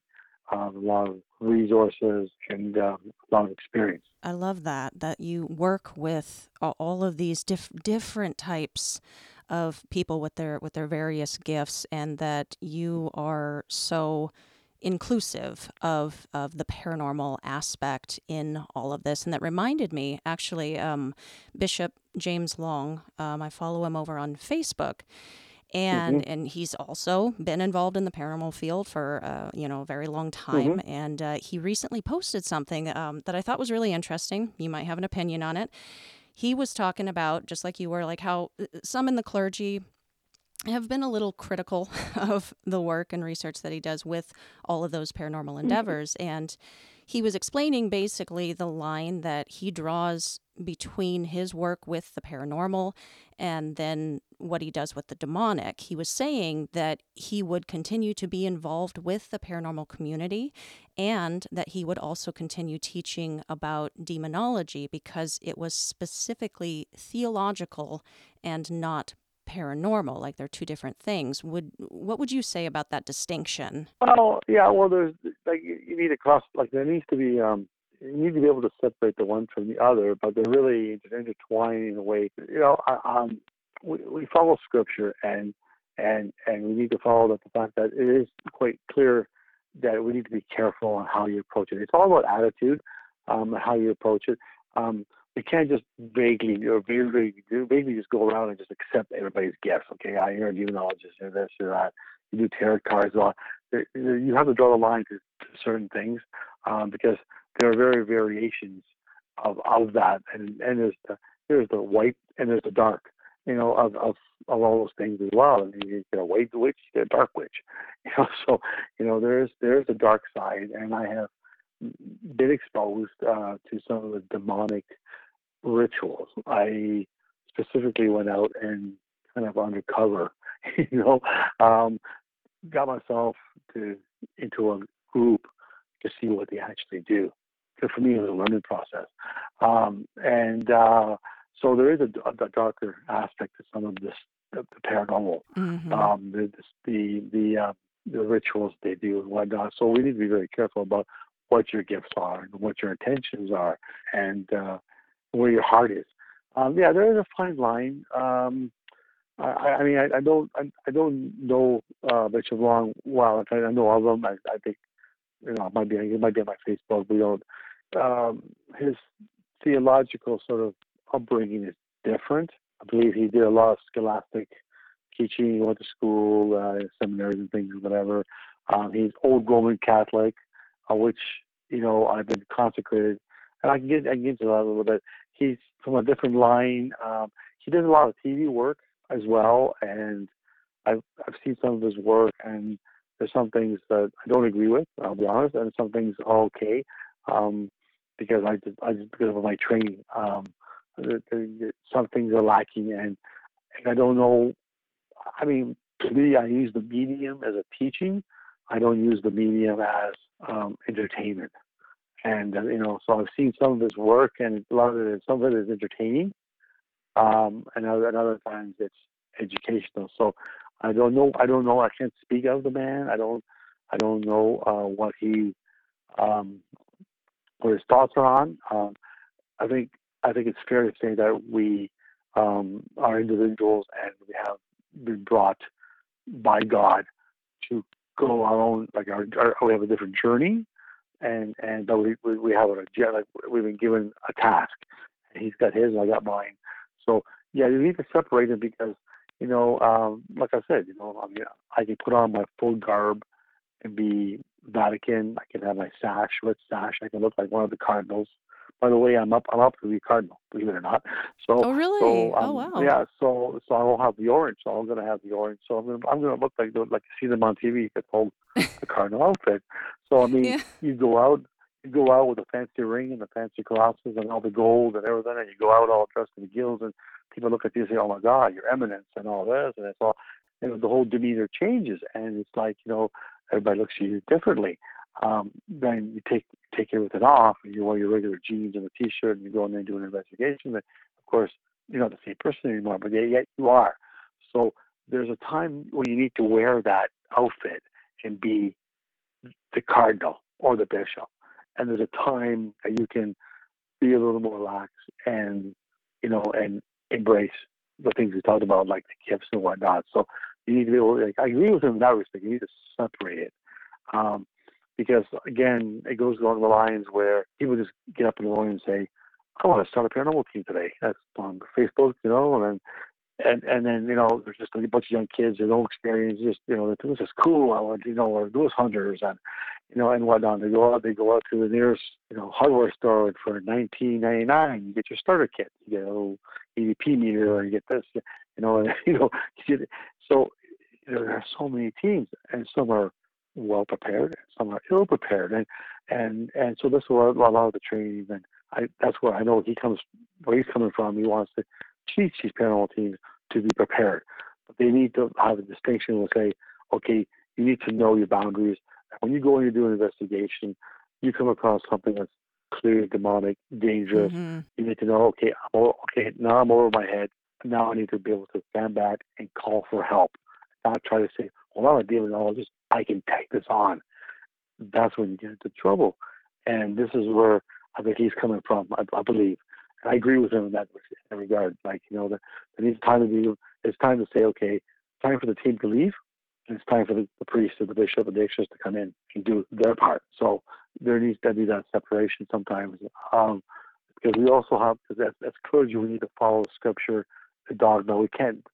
a lot of resources, and um, a lot of experience. I love that that you work with all of these diff- different types of people with their with their various gifts, and that you are so inclusive of of the paranormal aspect in all of this. And that reminded me, actually, um, Bishop James Long. Um, I follow him over on Facebook. And and he's also been involved in the paranormal field for uh, you know a very long time. And uh, he recently posted something um, that I thought was really interesting. You might have an opinion on it. He was talking about just like you were, like how uh, some in the clergy have been a little critical *laughs* of the work and research that he does with all of those paranormal endeavors. And he was explaining basically the line that he draws between his work with the paranormal and then what he does with the demonic. He was saying that he would continue to be involved with the paranormal community and that he would also continue teaching about demonology because it was specifically theological and not paranormal like they're two different things would what would you say about that distinction Well, yeah, well, there's like you need to cross like there needs to be um you need to be able to separate the one from the other, but they're really intertwined in a way. You know, um, we, we follow scripture and and and we need to follow the, the fact that it is quite clear that we need to be careful on how you approach it. It's all about attitude, um, how you approach it. Um, we can't just vaguely or vaguely vaguely just go around and just accept everybody's gifts. Okay, I hear a demonologist or this or that. You do tarot cards. Well, there- there- you have to draw the line to, to certain things um, because there are very variations of, of that, and and there's the there's the white and there's the dark. You know, of of, of all those things as well. You get a white witch, you get a dark witch. *laughs* You know, so you know there's there's a dark side, and I have been exposed uh, to some of the demonic rituals. I specifically went out and kind of undercover, *laughs* you know, um, got myself to into a group to see what they actually do. Because for me, it was a learning process, um, and uh, so there is a, a darker aspect to some of this, the, the paranormal mm-hmm. um, the the the, uh, the rituals they do and whatnot. So we need to be very careful about what your gifts are and what your intentions are and uh, where your heart is. Um, yeah, there is a fine line. Um, I, I mean, I, I don't I, I don't know uh, Bishop Long well. I, know of him. I, I think you know it might be it might be on my Facebook. We don't. Um, his theological sort of upbringing is different. I believe he did a lot of scholastic teaching. He went to school, uh, seminaries and things, whatever. Um, he's old Roman Catholic, uh, which you know I've been consecrated, and I can get I can get into that a little bit. He's from a different line. Um, he does a lot of TV work as well, and I've I've seen some of his work, and there's some things that I don't agree with. I'll be honest, and some things are okay um, because I just I just because of my training. Um, some things are lacking, and and I don't know. I mean, to me, I use the medium as a teaching. I don't use the medium as um, entertainment. And uh, you know, so I've seen some of his work, and a lot of it, some of it is entertaining, um, and other, and other times it's educational. So I don't know. I don't know. I can't speak of the man. I don't. I don't know uh, what he, um, what his thoughts are on. Um, I think. I think it's fair to say that we um, are individuals and we have been brought by God go our own. Like our, our we have a different journey, and and but we we, have a like we've been given a task. He's got his, and I got mine. So yeah, you need to separate them because you know, um, like I said, you know, I mean, I can put on my full garb and be Vatican. I can have my sash, red sash. I can look like one of the cardinals. By the way, I'm up. I'm up to be cardinal, believe it or not. So, oh really? So, um, oh wow. Yeah. So, so I will have the orange. So I'm gonna have the orange. So I'm gonna, I'm gonna look like like you see them on TV. It's called the *laughs* cardinal outfit. So I mean, Yeah. you go out, you go out with a fancy ring and the fancy glasses and all the gold and everything, and you go out all dressed in the gills, and people look at you and say, "Oh my God, your eminence," and all this, and it's all, you know, the whole demeanor changes, and it's like you know, everybody looks at you differently. Um, then you take take everything off, and you wear your regular jeans and a t-shirt, and you go in there and do an investigation. But of course, you're not the same person anymore, but yet, you are. So there's a time when you need to wear that outfit and be the cardinal or the bishop, and there's a time that you can be a little more lax and you know and embrace the things we talked about, like the gifts and whatnot. So you need to be able. Like, I agree with him in that respect. You need to separate it. Um, because again, it goes along the lines where people just get up in the morning and say, "I want to start a paranormal team today." That's on Facebook, you know, and then and and then you know there's just a bunch of young kids with no experience, just you know, this is cool. I want you know, or those hunters and you know and whatnot. They go out, they go out to the nearest you know hardware store and for 19.99. You get your starter kit, you get a little EVP meter, and you get this, you know, and *laughs* you know, so you know, there are so many teams, and some are well prepared, some are ill prepared, and and and so this is a lot of the training. And I that's where I know he comes, where he's coming from. He wants to teach these paranormal teams to be prepared, but they need to have a distinction and say, okay, you need to know your boundaries. When you go and you do an investigation, you come across something that's clearly demonic, dangerous. Mhm. You need to know, okay, I'm o- okay, now I'm over my head. Now I need to be able to stand back and call for help. Not try to say, well, I'm a demonologist. I can take this on. That's when you get into trouble. And this is where I think he's coming from, I, I believe. And I agree with him in that, regard. Like, you know, that it needs time to be, it's time to say, okay, time for the team to leave. And it's time for the, the priest or the bishop and the extras to come in and do their part. So there needs to be that separation sometimes. Um, because we also have, because as, as clergy, we need to follow scripture, the dogma. We can't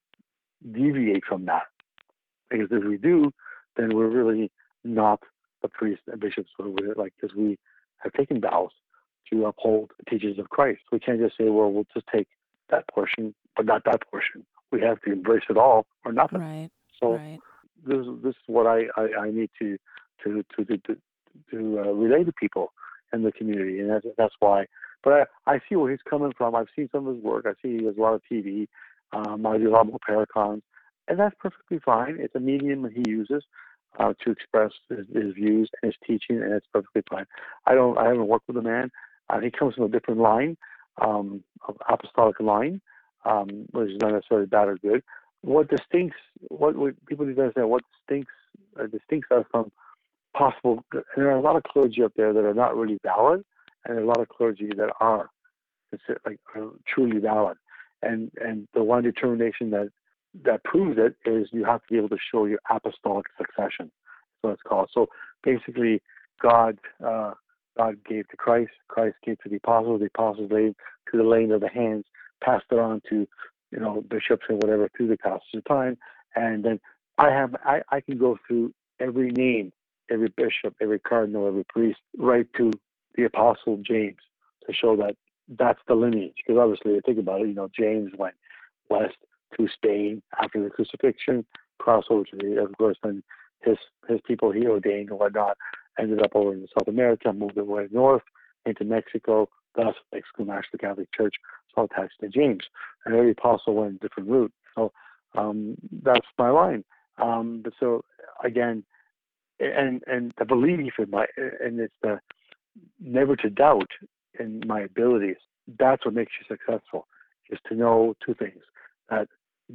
deviate from that. Because if we do, then we're really not the priests and bishops, or we're like, because we have taken vows to uphold the teachings of Christ. We can't just say, well, we'll just take that portion, but not that portion. We have to embrace it all or nothing. Right. So Right. this is this is what I, I, I need to to to to, to, to uh, relay to people in the community, and that's that's why. But I, I see where he's coming from. I've seen some of his work. I see he has a lot of TV. Um, I do a lot more paracons, and that's perfectly fine. It's a medium that he uses uh, to express his, his views and his teaching, and it's perfectly fine. I don't. I haven't worked with a man. Uh, he comes from a different line, um, apostolic line, um, which is not necessarily bad or good what distincts what, what people need to understand what distincts uh, distincts us from possible and there are a lot of clergy up there that are not really valid and a lot of clergy that are like are truly valid and and the one determination that that proves it is you have to be able to show your apostolic succession. So it's called. So basically god uh, god gave to christ christ gave to the apostles the apostles gave to the laying of the hands passed it on to, you know, bishops and whatever through the passage of time, and then I have I, I can go through every name, every bishop, every cardinal, every priest, right to the apostle James to show that that's the lineage. Because obviously, you think about it, you know, James went west to Spain after the crucifixion, cross over to the, of course, then his his people he ordained and whatnot ended up over in South America, moved their way north into Mexico, thus Mexico the Catholic Church all attached to James. And every apostle went a different route. So um, that's my line. Um, but so again, and and the belief in my and it's the never to doubt in my abilities. That's what makes you successful. Is to know two things: that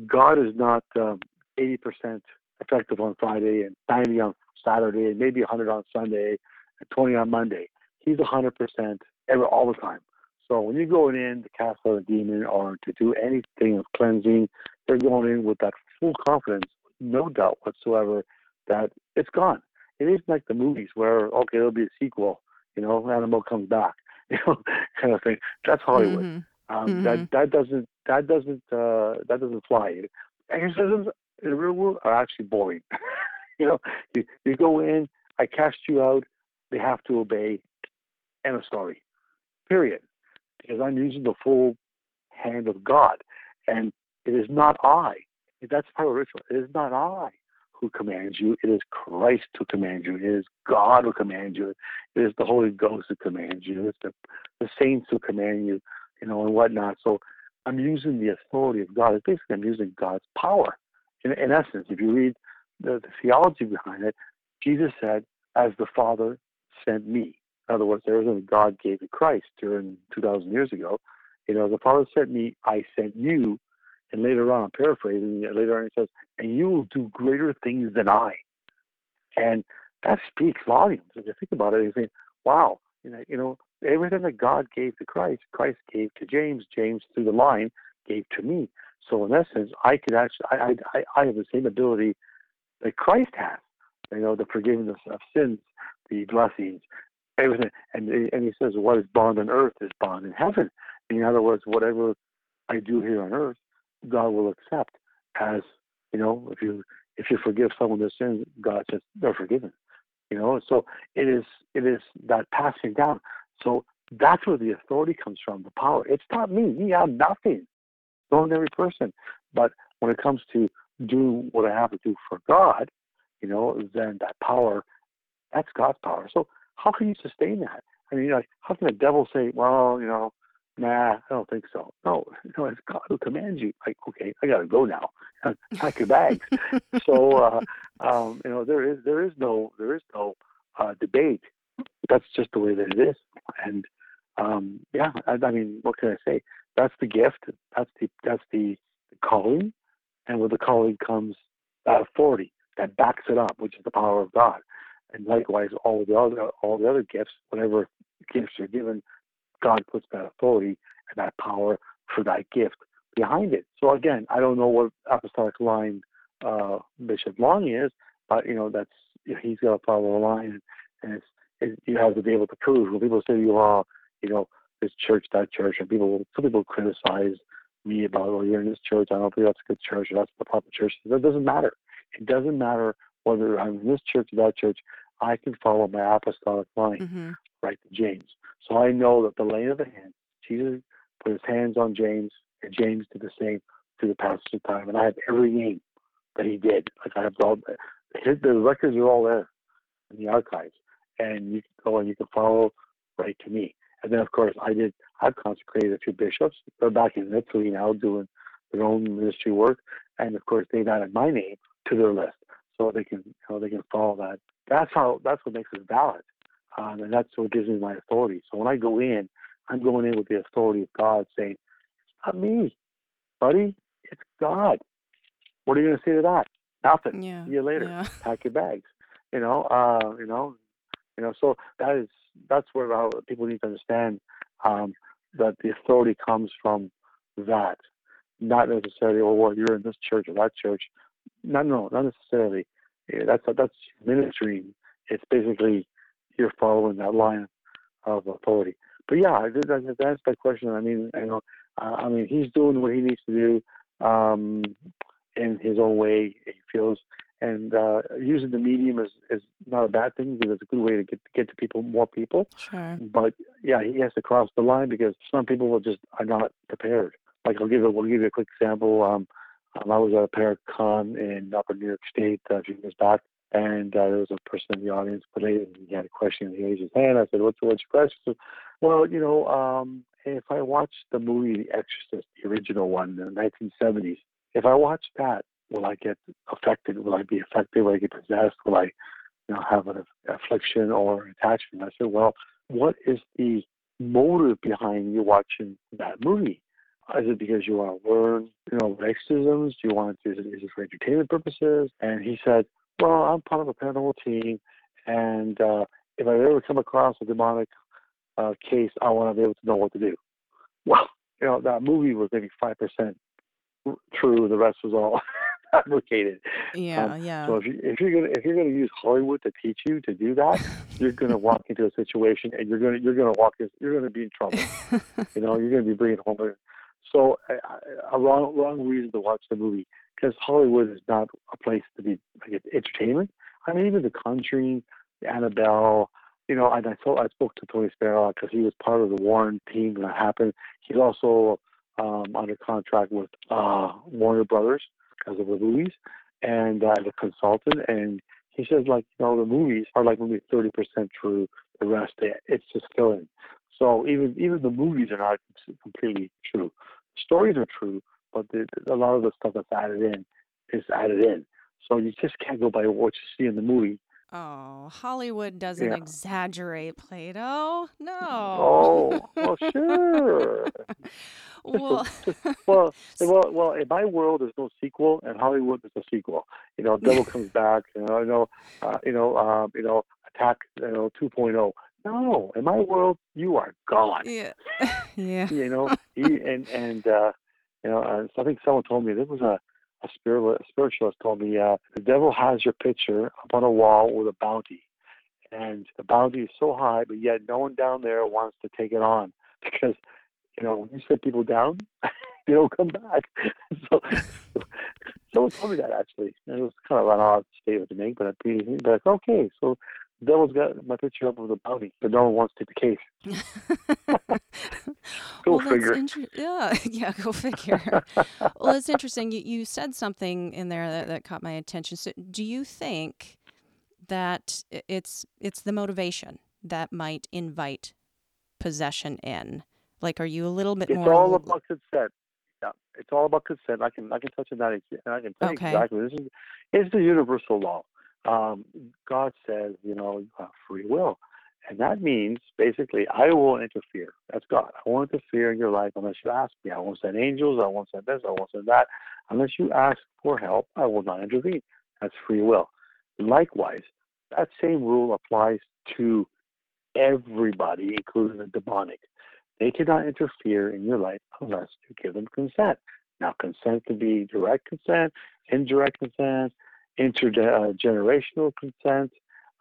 God is not um, 80% effective on Friday and 90 on Saturday and maybe 100 on Sunday and 20 on Monday. He's 100% every all the time. So when you're going in to cast out a demon or to do anything of cleansing, you're going in with that full confidence, no doubt whatsoever, that it's gone. It isn't like the movies where okay, there'll be a sequel, you know, animal comes back, *laughs* you know, kind of thing. That's Hollywood. Mm-hmm. Um, mm-hmm. That that doesn't that doesn't uh, that doesn't fly. Exorcisms in the real world are actually boring. *laughs* you know, you, you go in, I cast you out, they have to obey, end of story. Period. Because I'm using the full hand of God. And it is not I. That's part of ritual. It is not I who commands you. It is Christ who commands you. It is God who commands you. It is the Holy Ghost who commands you. It's the, the saints who command you, you know, and whatnot. So I'm using the authority of God. It's basically I'm using God's power. In, in essence, if you read the, the theology behind it, Jesus said, as the Father sent me. In other words, everything God gave to Christ during 2,000 years ago. You know, the Father sent me, I sent you. And later on, I'm paraphrasing, later on he says, and you will do greater things than I. And that speaks volumes. If you think about it, you think, wow, you know, you know, everything that God gave to Christ, Christ gave to James, James through the line gave to me. So in essence, I could actually, I, I, I have the same ability that Christ has. You know, the forgiveness of sins, the blessings, everything. And and he says, what is bond on earth is bond in heaven. In other words, whatever I do here on earth, God will accept as you know. If you if you forgive someone their sins, God says they're forgiven. You know, so it is it is that passing down. So that's where the authority comes from, the power. It's not me. Me, I'm nothing. Ordinary person. But when it comes to do what I have to do for God, you know, then that power, that's God's power. So how can you sustain that? I mean, how can the devil say, well, you know, nah, I don't think so. No, know, it's God who commands you. Like, okay, I got to go now. *laughs* Pack your bags. so, uh, um, you know, there is there is no there is no uh, debate. That's just the way that it is. And um, yeah, I, I mean, what can I say? That's the gift. That's the that's the calling and with the calling comes that authority that backs it up, which is the power of God. And likewise, all the other all the other gifts, whatever gifts are given, God puts that authority and that power for that gift behind it. So again, I don't know what apostolic line uh, Bishop Long is, but you know that's he's got to follow the line, and it's it, you have to be able to prove. When people say to you are, you know, this church, that church, and people some people criticize me about, oh, you're in this church. I don't think that's a good church or that's the proper church. That doesn't matter. It doesn't matter whether I'm in this church or that church. I can follow my apostolic line mm-hmm. right to James. So I know that the laying of the hand, Jesus put his hands on James, and James did the same through the passage of time. And I have every name that he did. Like I have all the records are all there in the archives, and you can go and you can follow right to me. And then, of course, I did. I've consecrated a few bishops. They're back in Italy now doing their own ministry work, and of course, they've added my name to their list, so they can, you know, they can follow that. That's how. That's what makes it valid, um, and that's what gives me my authority. So when I go in, I'm going in with the authority of God, saying, "It's not me, buddy. It's God." What are you going to say to that? Nothing. Yeah. See you later. Yeah. Pack your bags. You know. Uh, you know. You know. So that is that's where people need to understand um, that the authority comes from that, not necessarily, oh, well, you're in this church or that church. No, no, not necessarily. Yeah, that's that's ministry. It's basically you're following that line of authority. But yeah, to answer that question, I mean, you know, Uh, I mean, he's doing what he needs to do um, in his own way. He feels, and uh, using the medium is, is not a bad thing because it's a good way to get get to people, more people. Sure. But yeah, he has to cross the line because some people will just are not prepared. Like I'll give a, we'll give you a quick example. Um, um, I was at a Paracon in Upper New York State uh, a few years back, and uh, there was a person in the audience, but he had a question. He raised his hand. I said, "What's what's your question?" Said, well, you know, um, if I watch the movie The Exorcist, the original one, in the 1970s, if I watch that, will I get affected? Will I be affected? Will I get possessed? Will I, you know, have an affliction or attachment? I said, well, what is the motive behind you watching that movie? Is it because you want to learn, you know, exorcisms? Do you want to? Is it, is it for entertainment purposes? And he said, well, I'm part of a paranormal team, and uh, if I ever come across a demonic uh, case, I want to be able to know what to do. Well, you know, that movie was maybe five percent true. The rest was all fabricated. Yeah, um, yeah. So if you if you're gonna if you're gonna use Hollywood to teach you to do that, you're gonna walk into a situation and you're gonna you're gonna walk in, you're gonna be in trouble. *laughs* you know, you're gonna be bringing home a, so a, a wrong wrong reason to watch the movie because Hollywood is not a place to be like entertainment. I mean, even The Conjuring, Annabelle. You know, and I told I spoke to Tony Spera because he was part of the Warren team when that happened. He's also um, under contract with uh, Warner Brothers because of the movies and uh, a consultant. And he says, like, you know, the movies are like maybe 30% true, the rest, it's just filling. So even even the movies are not completely true. Stories are true, but the, a lot of the stuff that's added in is added in. So you just can't go by what you see in the movie. Oh, Hollywood doesn't yeah. exaggerate Plato. No. Oh, well, sure. *laughs* well, well, *laughs* well, well, in my world, there's no sequel, and Hollywood is a sequel. You know, Devil Comes *laughs* Back. You know, you know, uh, you know, um, you know, Attack. You know, 2.0. No, in my world, you are gone. Yeah, yeah. you know, and and uh, you know, uh, I think someone told me there was a a spiritualist told me uh, the devil has your picture up on a wall with a bounty, and the bounty is so high, but yet no one down there wants to take it on. *laughs* Because you know when you set people down, *laughs* they don't come back. *laughs* so someone told me that actually, and it was kind of an odd statement to make, but I'd but okay, so devil's got my picture up with a bounty, but no one wants to take the case. *laughs* go well, figure. Inter- yeah, *laughs* yeah, go figure. well, it's interesting. You, you said something in there that, that caught my attention. So, do you think that it's it's the motivation that might invite possession in? Like, are you a little bit it's more? It's all about consent. Yeah, it's all about consent. I can I can touch on that, and I can tell okay. you exactly. This is it's the universal law um, God says, you know, you have free will. And that means basically, I won't interfere. That's God. I won't interfere in your life unless you ask me. I won't send angels. I won't send this. I won't send that. Unless you ask for help, I will not intervene. That's free will. Likewise, that same rule applies to everybody, including the demonic. They cannot interfere in your life unless you give them consent. Now, consent can be direct consent, indirect consent, intergenerational consent.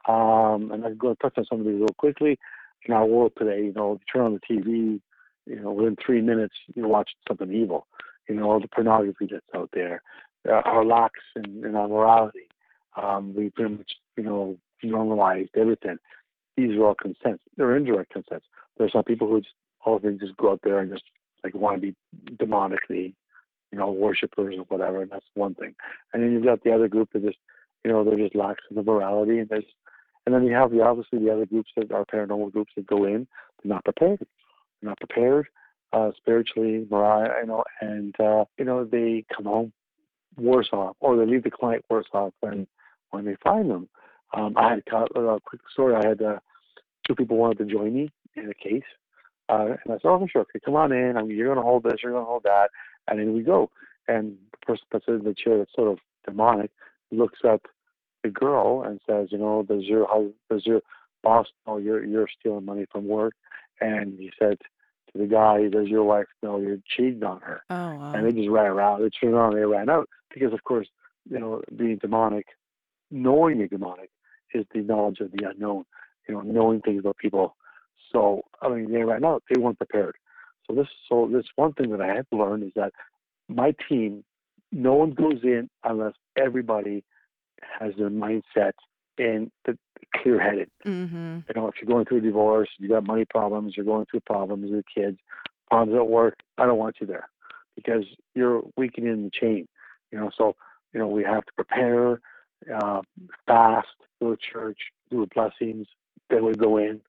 Um, and I'm going to touch on some of these real quickly. In our world today, you know, if you turn on the TV, you know, within three minutes, you're watching something evil. You know, all the pornography that's out there, uh, our lacks in, in our morality. Um, we pretty much, you know, normalized everything. These are all consents. They're indirect consents. There's some people who just all they just go out there and just like want to be demonically you know, worshippers or whatever, and that's one thing. And then you've got the other group that just, you know, they're just lax in the morality, and there's, and then you have the obviously the other groups that are paranormal groups that go in, they're not prepared, they're not prepared uh, spiritually, morale, you know, and uh, you know they come home worse off, or they leave the client worse off when when they find them. Um, I had a, a quick story. I had uh, two people wanted to join me in a case, uh, and I said, "Oh, sure, okay, come on in. I mean, you're going to hold this, you're going to hold that." And in we go. And the person that's in the chair that's sort of demonic looks at the girl and says, you know, does your does your boss know you're you're stealing money from work? And he said to the guy, does your wife know you're cheating on her? Oh, wow. And they just ran around. They turned around. They ran out because, of course, you know, being demonic, knowing you're demonic is the knowledge of the unknown. You know, knowing things about people. So I mean, they ran out. They weren't prepared. So this so this one thing that I had to learn is that my team, no one goes in unless everybody has their mindset and the clear headed. Mm-hmm. You know, if you're going through a divorce, you got money problems, you're going through problems with kids, problems at work, I don't want you there because you're weakening the chain. You know, so you know we have to prepare, uh, fast, go to church, do the blessings, then we go in.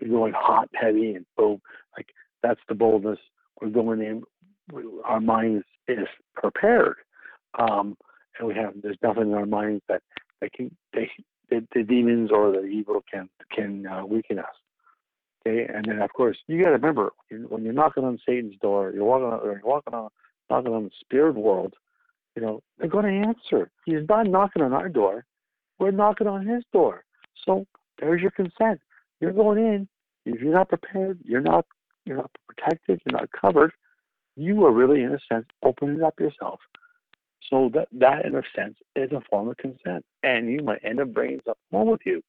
We're going hot, heavy, and boom. Like that's the boldness. We're going in. We, our mind is, prepared, um, and we have. There's nothing in our minds that that can they the, the demons or the evil can can uh, weaken us. Okay, and then of course you got to remember when you're knocking on Satan's door, you're walking on, you're walking on knocking on the spirit world. You know they're going to answer. He's not knocking on our door; we're knocking on his door. So there's your consent. You're going in. If you're not prepared, you're not you're not protected, you're not covered. You are really, in a sense, opening up yourself so that, that in a sense is a form of consent. And you might end up bringing something home with you.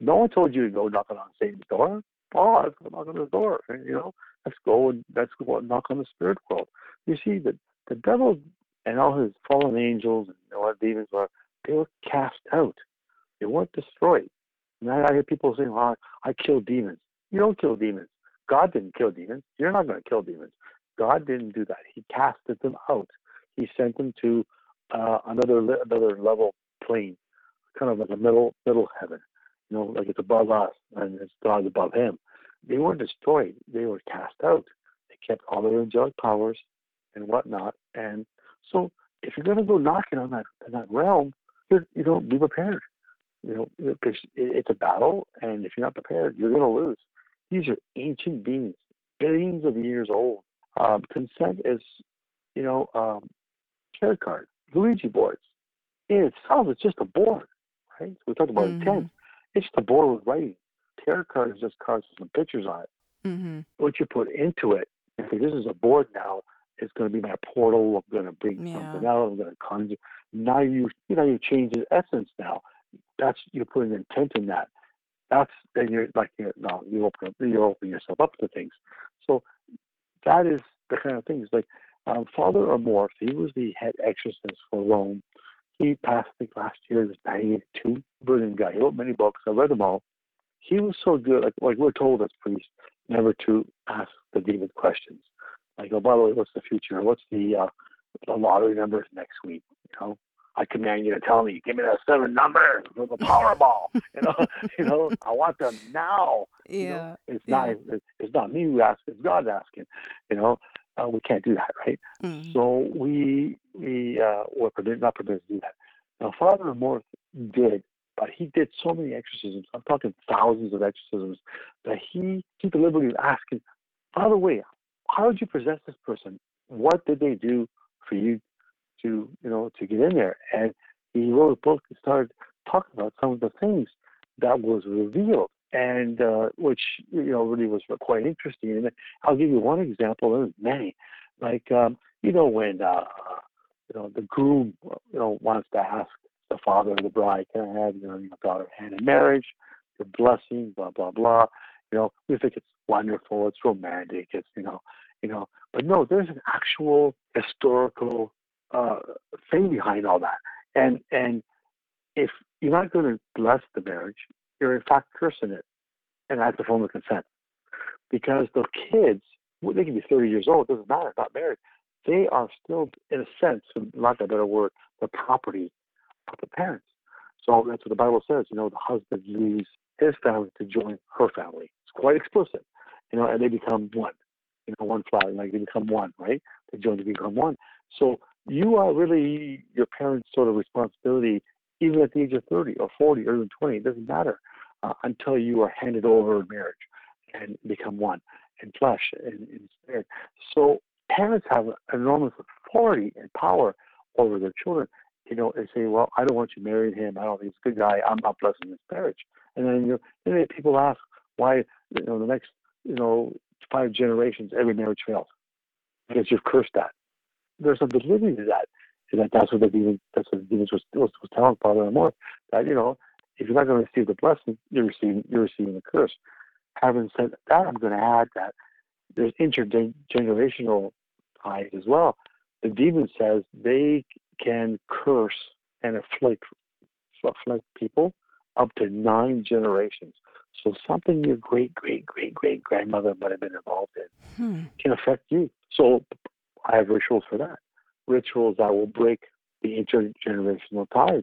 No one told you to go knocking on Satan's door. Oh, let's go knock on his door. You know, let's go and let's go knock on the spirit world. You see, the the devil and all his fallen angels and all the demons were they were cast out. They weren't destroyed. And I hear people saying, "Well, I kill demons." You don't kill demons. God didn't kill demons. You're not going to kill demons. God didn't do that. He casted them out he sent them to uh, another another level plane, kind of like a middle middle heaven. You know, like it's above us and it's God above him. They weren't destroyed; they were cast out. They kept all their angelic powers and whatnot. And so, if you're going to go knocking on that that realm, you're, you know, be prepared. You know, because it's a battle, and if you're not prepared, you're going to lose. These are ancient beings, billions of years old. Um, consent is, you know, um, care card, Ouija boards. In itself, it's just a board, right? We talked about mm-hmm. intent. It's just a board with writing. Tarot card is just cards with some pictures on it. Mm-hmm. What you put into it, this is a board now, it's going to be my portal. I'm going to bring yeah. something out. I'm going to conjure. Now you, you know, you change the essence. Now, that's you're putting intent in that. That's then you're like you you open you open yourself up to things. So that is the kind of things like um, Father Amorth, he was the head exorcist for Rome. He passed, think, last year. He was 92. Brilliant guy. He wrote many books. I read them all. He was so good. Like, like we're told as priests never to ask the demon questions. Like, oh, by the way, what's the future? What's the uh, the lottery numbers next week? You know, I command you to tell me. Give me that seven number for the Powerball. *laughs* you know, *laughs* you know, I want them now. Yeah. You know, it's yeah. not. It's, it's not me who asks. It's God asking. You know, uh, we can't do that, right? Mm-hmm. So we we uh, were permitted, not permitted to do that. Now, Father Amorth did, but he did so many exorcisms. I'm talking thousands of exorcisms that he took the liberty of asking, by the way, how did you possess this person? What did they do for you to you know to get in there? And he wrote a book and started talking about some of the things that was revealed and uh, which you know really was quite interesting. And I'll give you one example. There's many, like um, you know when uh, you know the groom you know wants to ask the father of the bride, "Can I have you know your daughter hand in marriage? Your blessing?" Blah blah blah. You know we think it's wonderful, it's romantic, it's you know you know, but no, there's an actual historical uh, thing behind all that, and and if you're not going to bless the marriage, you're in fact cursing it. And that's a form of consent. Because the kids, they can be 30 years old, doesn't matter, not married. They are still, in a sense, lack of a better word, the property of the parents. So that's what the Bible says. You know, the husband leaves his family to join her family. It's quite explicit. You know, and they become one. You know, one flower, like they become one, right? They join to become one. So you are really your parents' sort of responsibility even at the age of 30 or 40 or even 20, it doesn't matter uh, until you are handed over in marriage and become one in flesh and in spirit. So parents have enormous authority and power over their children. You know, they say, "Well, I don't want you marrying him. I don't think he's a good guy. I'm not blessing his marriage." And then you then people ask why you know the next you know five generations every marriage fails because you've cursed that. There's some validity to that that that's what the demon that's what the demons was, was, was telling Father Amorth that you know if you're not going to receive the blessing, you're receiving you're receiving the curse. Having said that, I'm going to add that there's intergenerational ties as well. The demon says they can curse and afflict, afflict people up to nine generations. So something your great great great great grandmother might have been involved in hmm. can affect you. So I have rituals for that. Rituals that will break the intergenerational ties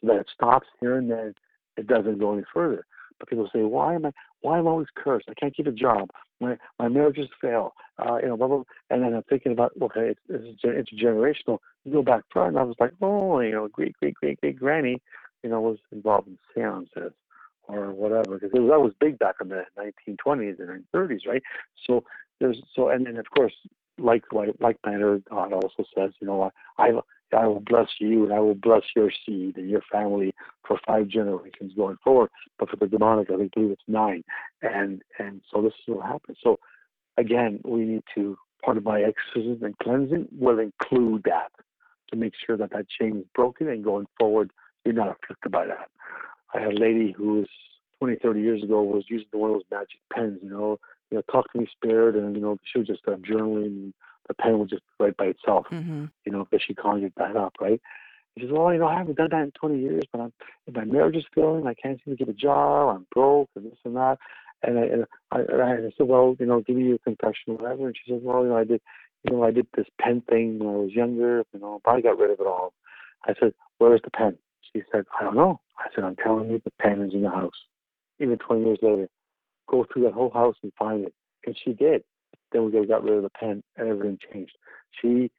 so that it stops here and then it doesn't go any further. But people say, why am I why am I always cursed? I can't keep a job. My my marriages fail. Uh, you know, blah, blah, blah. and then I'm thinking about okay, it's, it's intergenerational. You go back far, and I was like, oh, you know, great great great great granny, you know, was involved in seances or whatever because that was big back in the 1920s and 30s, right? So there's so and then of course like like like manner God also says, you know, I I will bless you and I will bless your seed and your family for five generations going forward. But for the demonic, I believe it's nine. And and so this is what happens. So again, we need to part of my exorcism and cleansing will include that to make sure that that chain is broken and going forward, you're not afflicted by that. I had a lady who was 20, 30 years ago was using one of those magic pens, you know, you know, talk to me spirit, and you know, she was just uh, journaling. And the pen would just write by itself, mm-hmm. you know, because she conjured that up, right? He says, "Well, you know, I haven't done that in 20 years, but I'm, my marriage is failing. I can't seem to get a job. I'm broke, and this and that." And I, and I, and I said, "Well, you know, give me your confession, or whatever." And she says, "Well, you know, I did, you know, I did this pen thing when I was younger. You know, I got rid of it all." I said, "Where's the pen?" She said, "I don't know." I said, "I'm telling you, the pen is in the house." Even 20 years later, go through that whole house and find it. And she did. Then we got rid of the pen and everything changed. She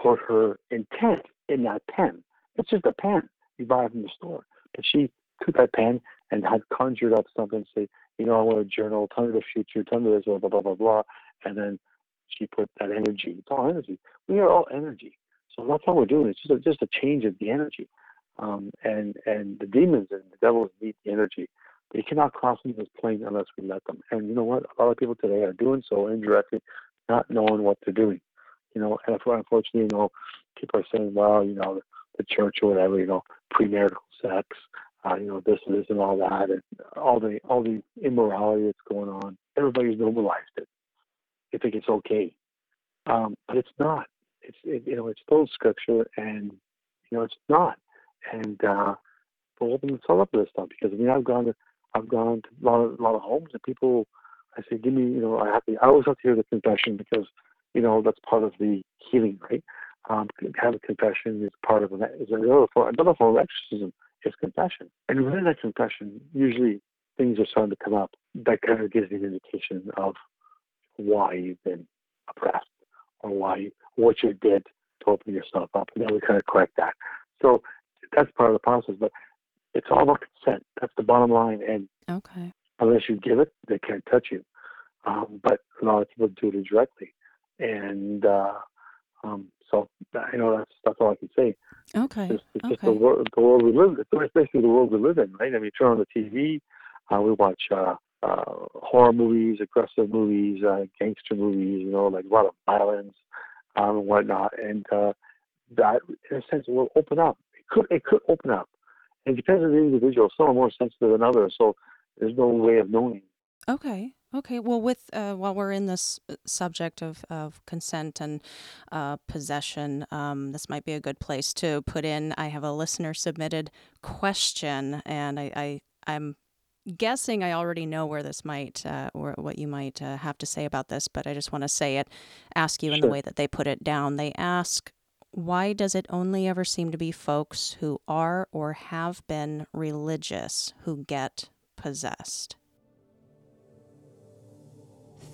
put her intent in that pen. It's just a pen you buy from the store. But she took that pen and had conjured up something, say, you know, I want to journal, ton of the future, ton of this, blah, blah, blah, blah, blah. And then she put that energy. It's all energy. We are all energy. So that's all we're doing. It's just a, just a change of the energy. Um, and and the demons and the devils need the energy. They cannot cross into this plane unless we let them. And you know what? A lot of people today are doing so indirectly, not knowing what they're doing. You know, and unfortunately, you know, people are saying, well, you know, the church or whatever, you know, premarital sex, uh, you know, this and this and all that, and all the all the immorality that's going on. Everybody's normalized it. They think it's okay, um, but it's not. It's it, you know, it's full scripture, and you know, it's not. And uh, we'll open themselves up to this stuff because I mean, I've gone to I've gone to a lot of, a lot of homes and people, I say, give me, you know, I have to, I always have to hear the confession because, you know, that's part of the healing, right? Um, have a confession is part of an, is another form, another form of exorcism is confession. And within that confession, usually things are starting to come up that kind of gives you an indication of why you've been oppressed or why what you did to open yourself up. And then we kind of correct that. So that's part of the process. But it's all about consent. That's the bottom line. And okay, unless you give it, they can't touch you. Um, but a lot of people do it indirectly, and uh, um, so I know that's that's all I can say. Okay. It's, it's okay. just the world, the world we live. It's basically the world we live in, right? I mean, you turn on the TV, uh, we watch uh, uh, horror movies, aggressive movies, uh, gangster movies. You know, like a lot of violence um, and whatnot, and uh, that in a sense will open up. It could it could open up it depends on the individual. Some are more sensitive than others, so there's no way of knowing. Okay. Okay. Well, with uh, while we're in this uh, subject of, of consent and uh, possession, um, this might be a good place to put in. I have a listener submitted question, and I, I I'm guessing I already know where this might uh, or what you might uh, have to say about this, but I just want to say it, ask you in the way that they put it down. They ask, why does it only ever seem to be folks who are or have been religious who get possessed?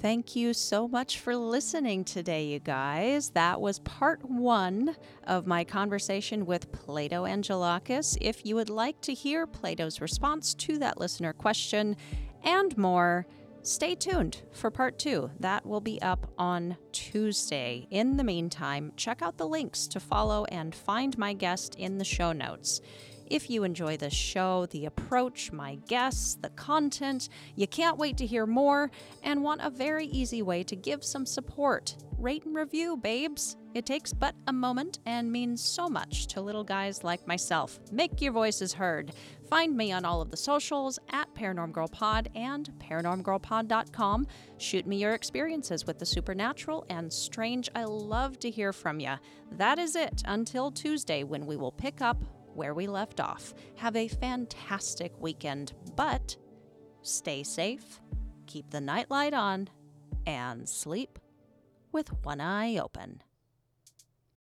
Thank you so much for listening today, you guys. That was part one of my conversation with Plato Angelakis. If you would like to hear Plato's response to that listener question and more, Stay tuned for part two. That will be up on Tuesday. In the meantime, check out the links to follow and find my guest in the show notes. If you enjoy this show, the approach, my guests, the content, you can't wait to hear more, and want a very easy way to give some support, rate and review, babes. It takes but a moment and means so much to little guys like myself. Make your voices heard. Find me on all of the socials at Paranorm Girl Pod and paranormgirlpod.com. Shoot me your experiences with the supernatural and strange. I love to hear from you. That is it until Tuesday when we will pick up where we left off. Have a fantastic weekend, but stay safe, keep the nightlight on, and sleep with one eye open.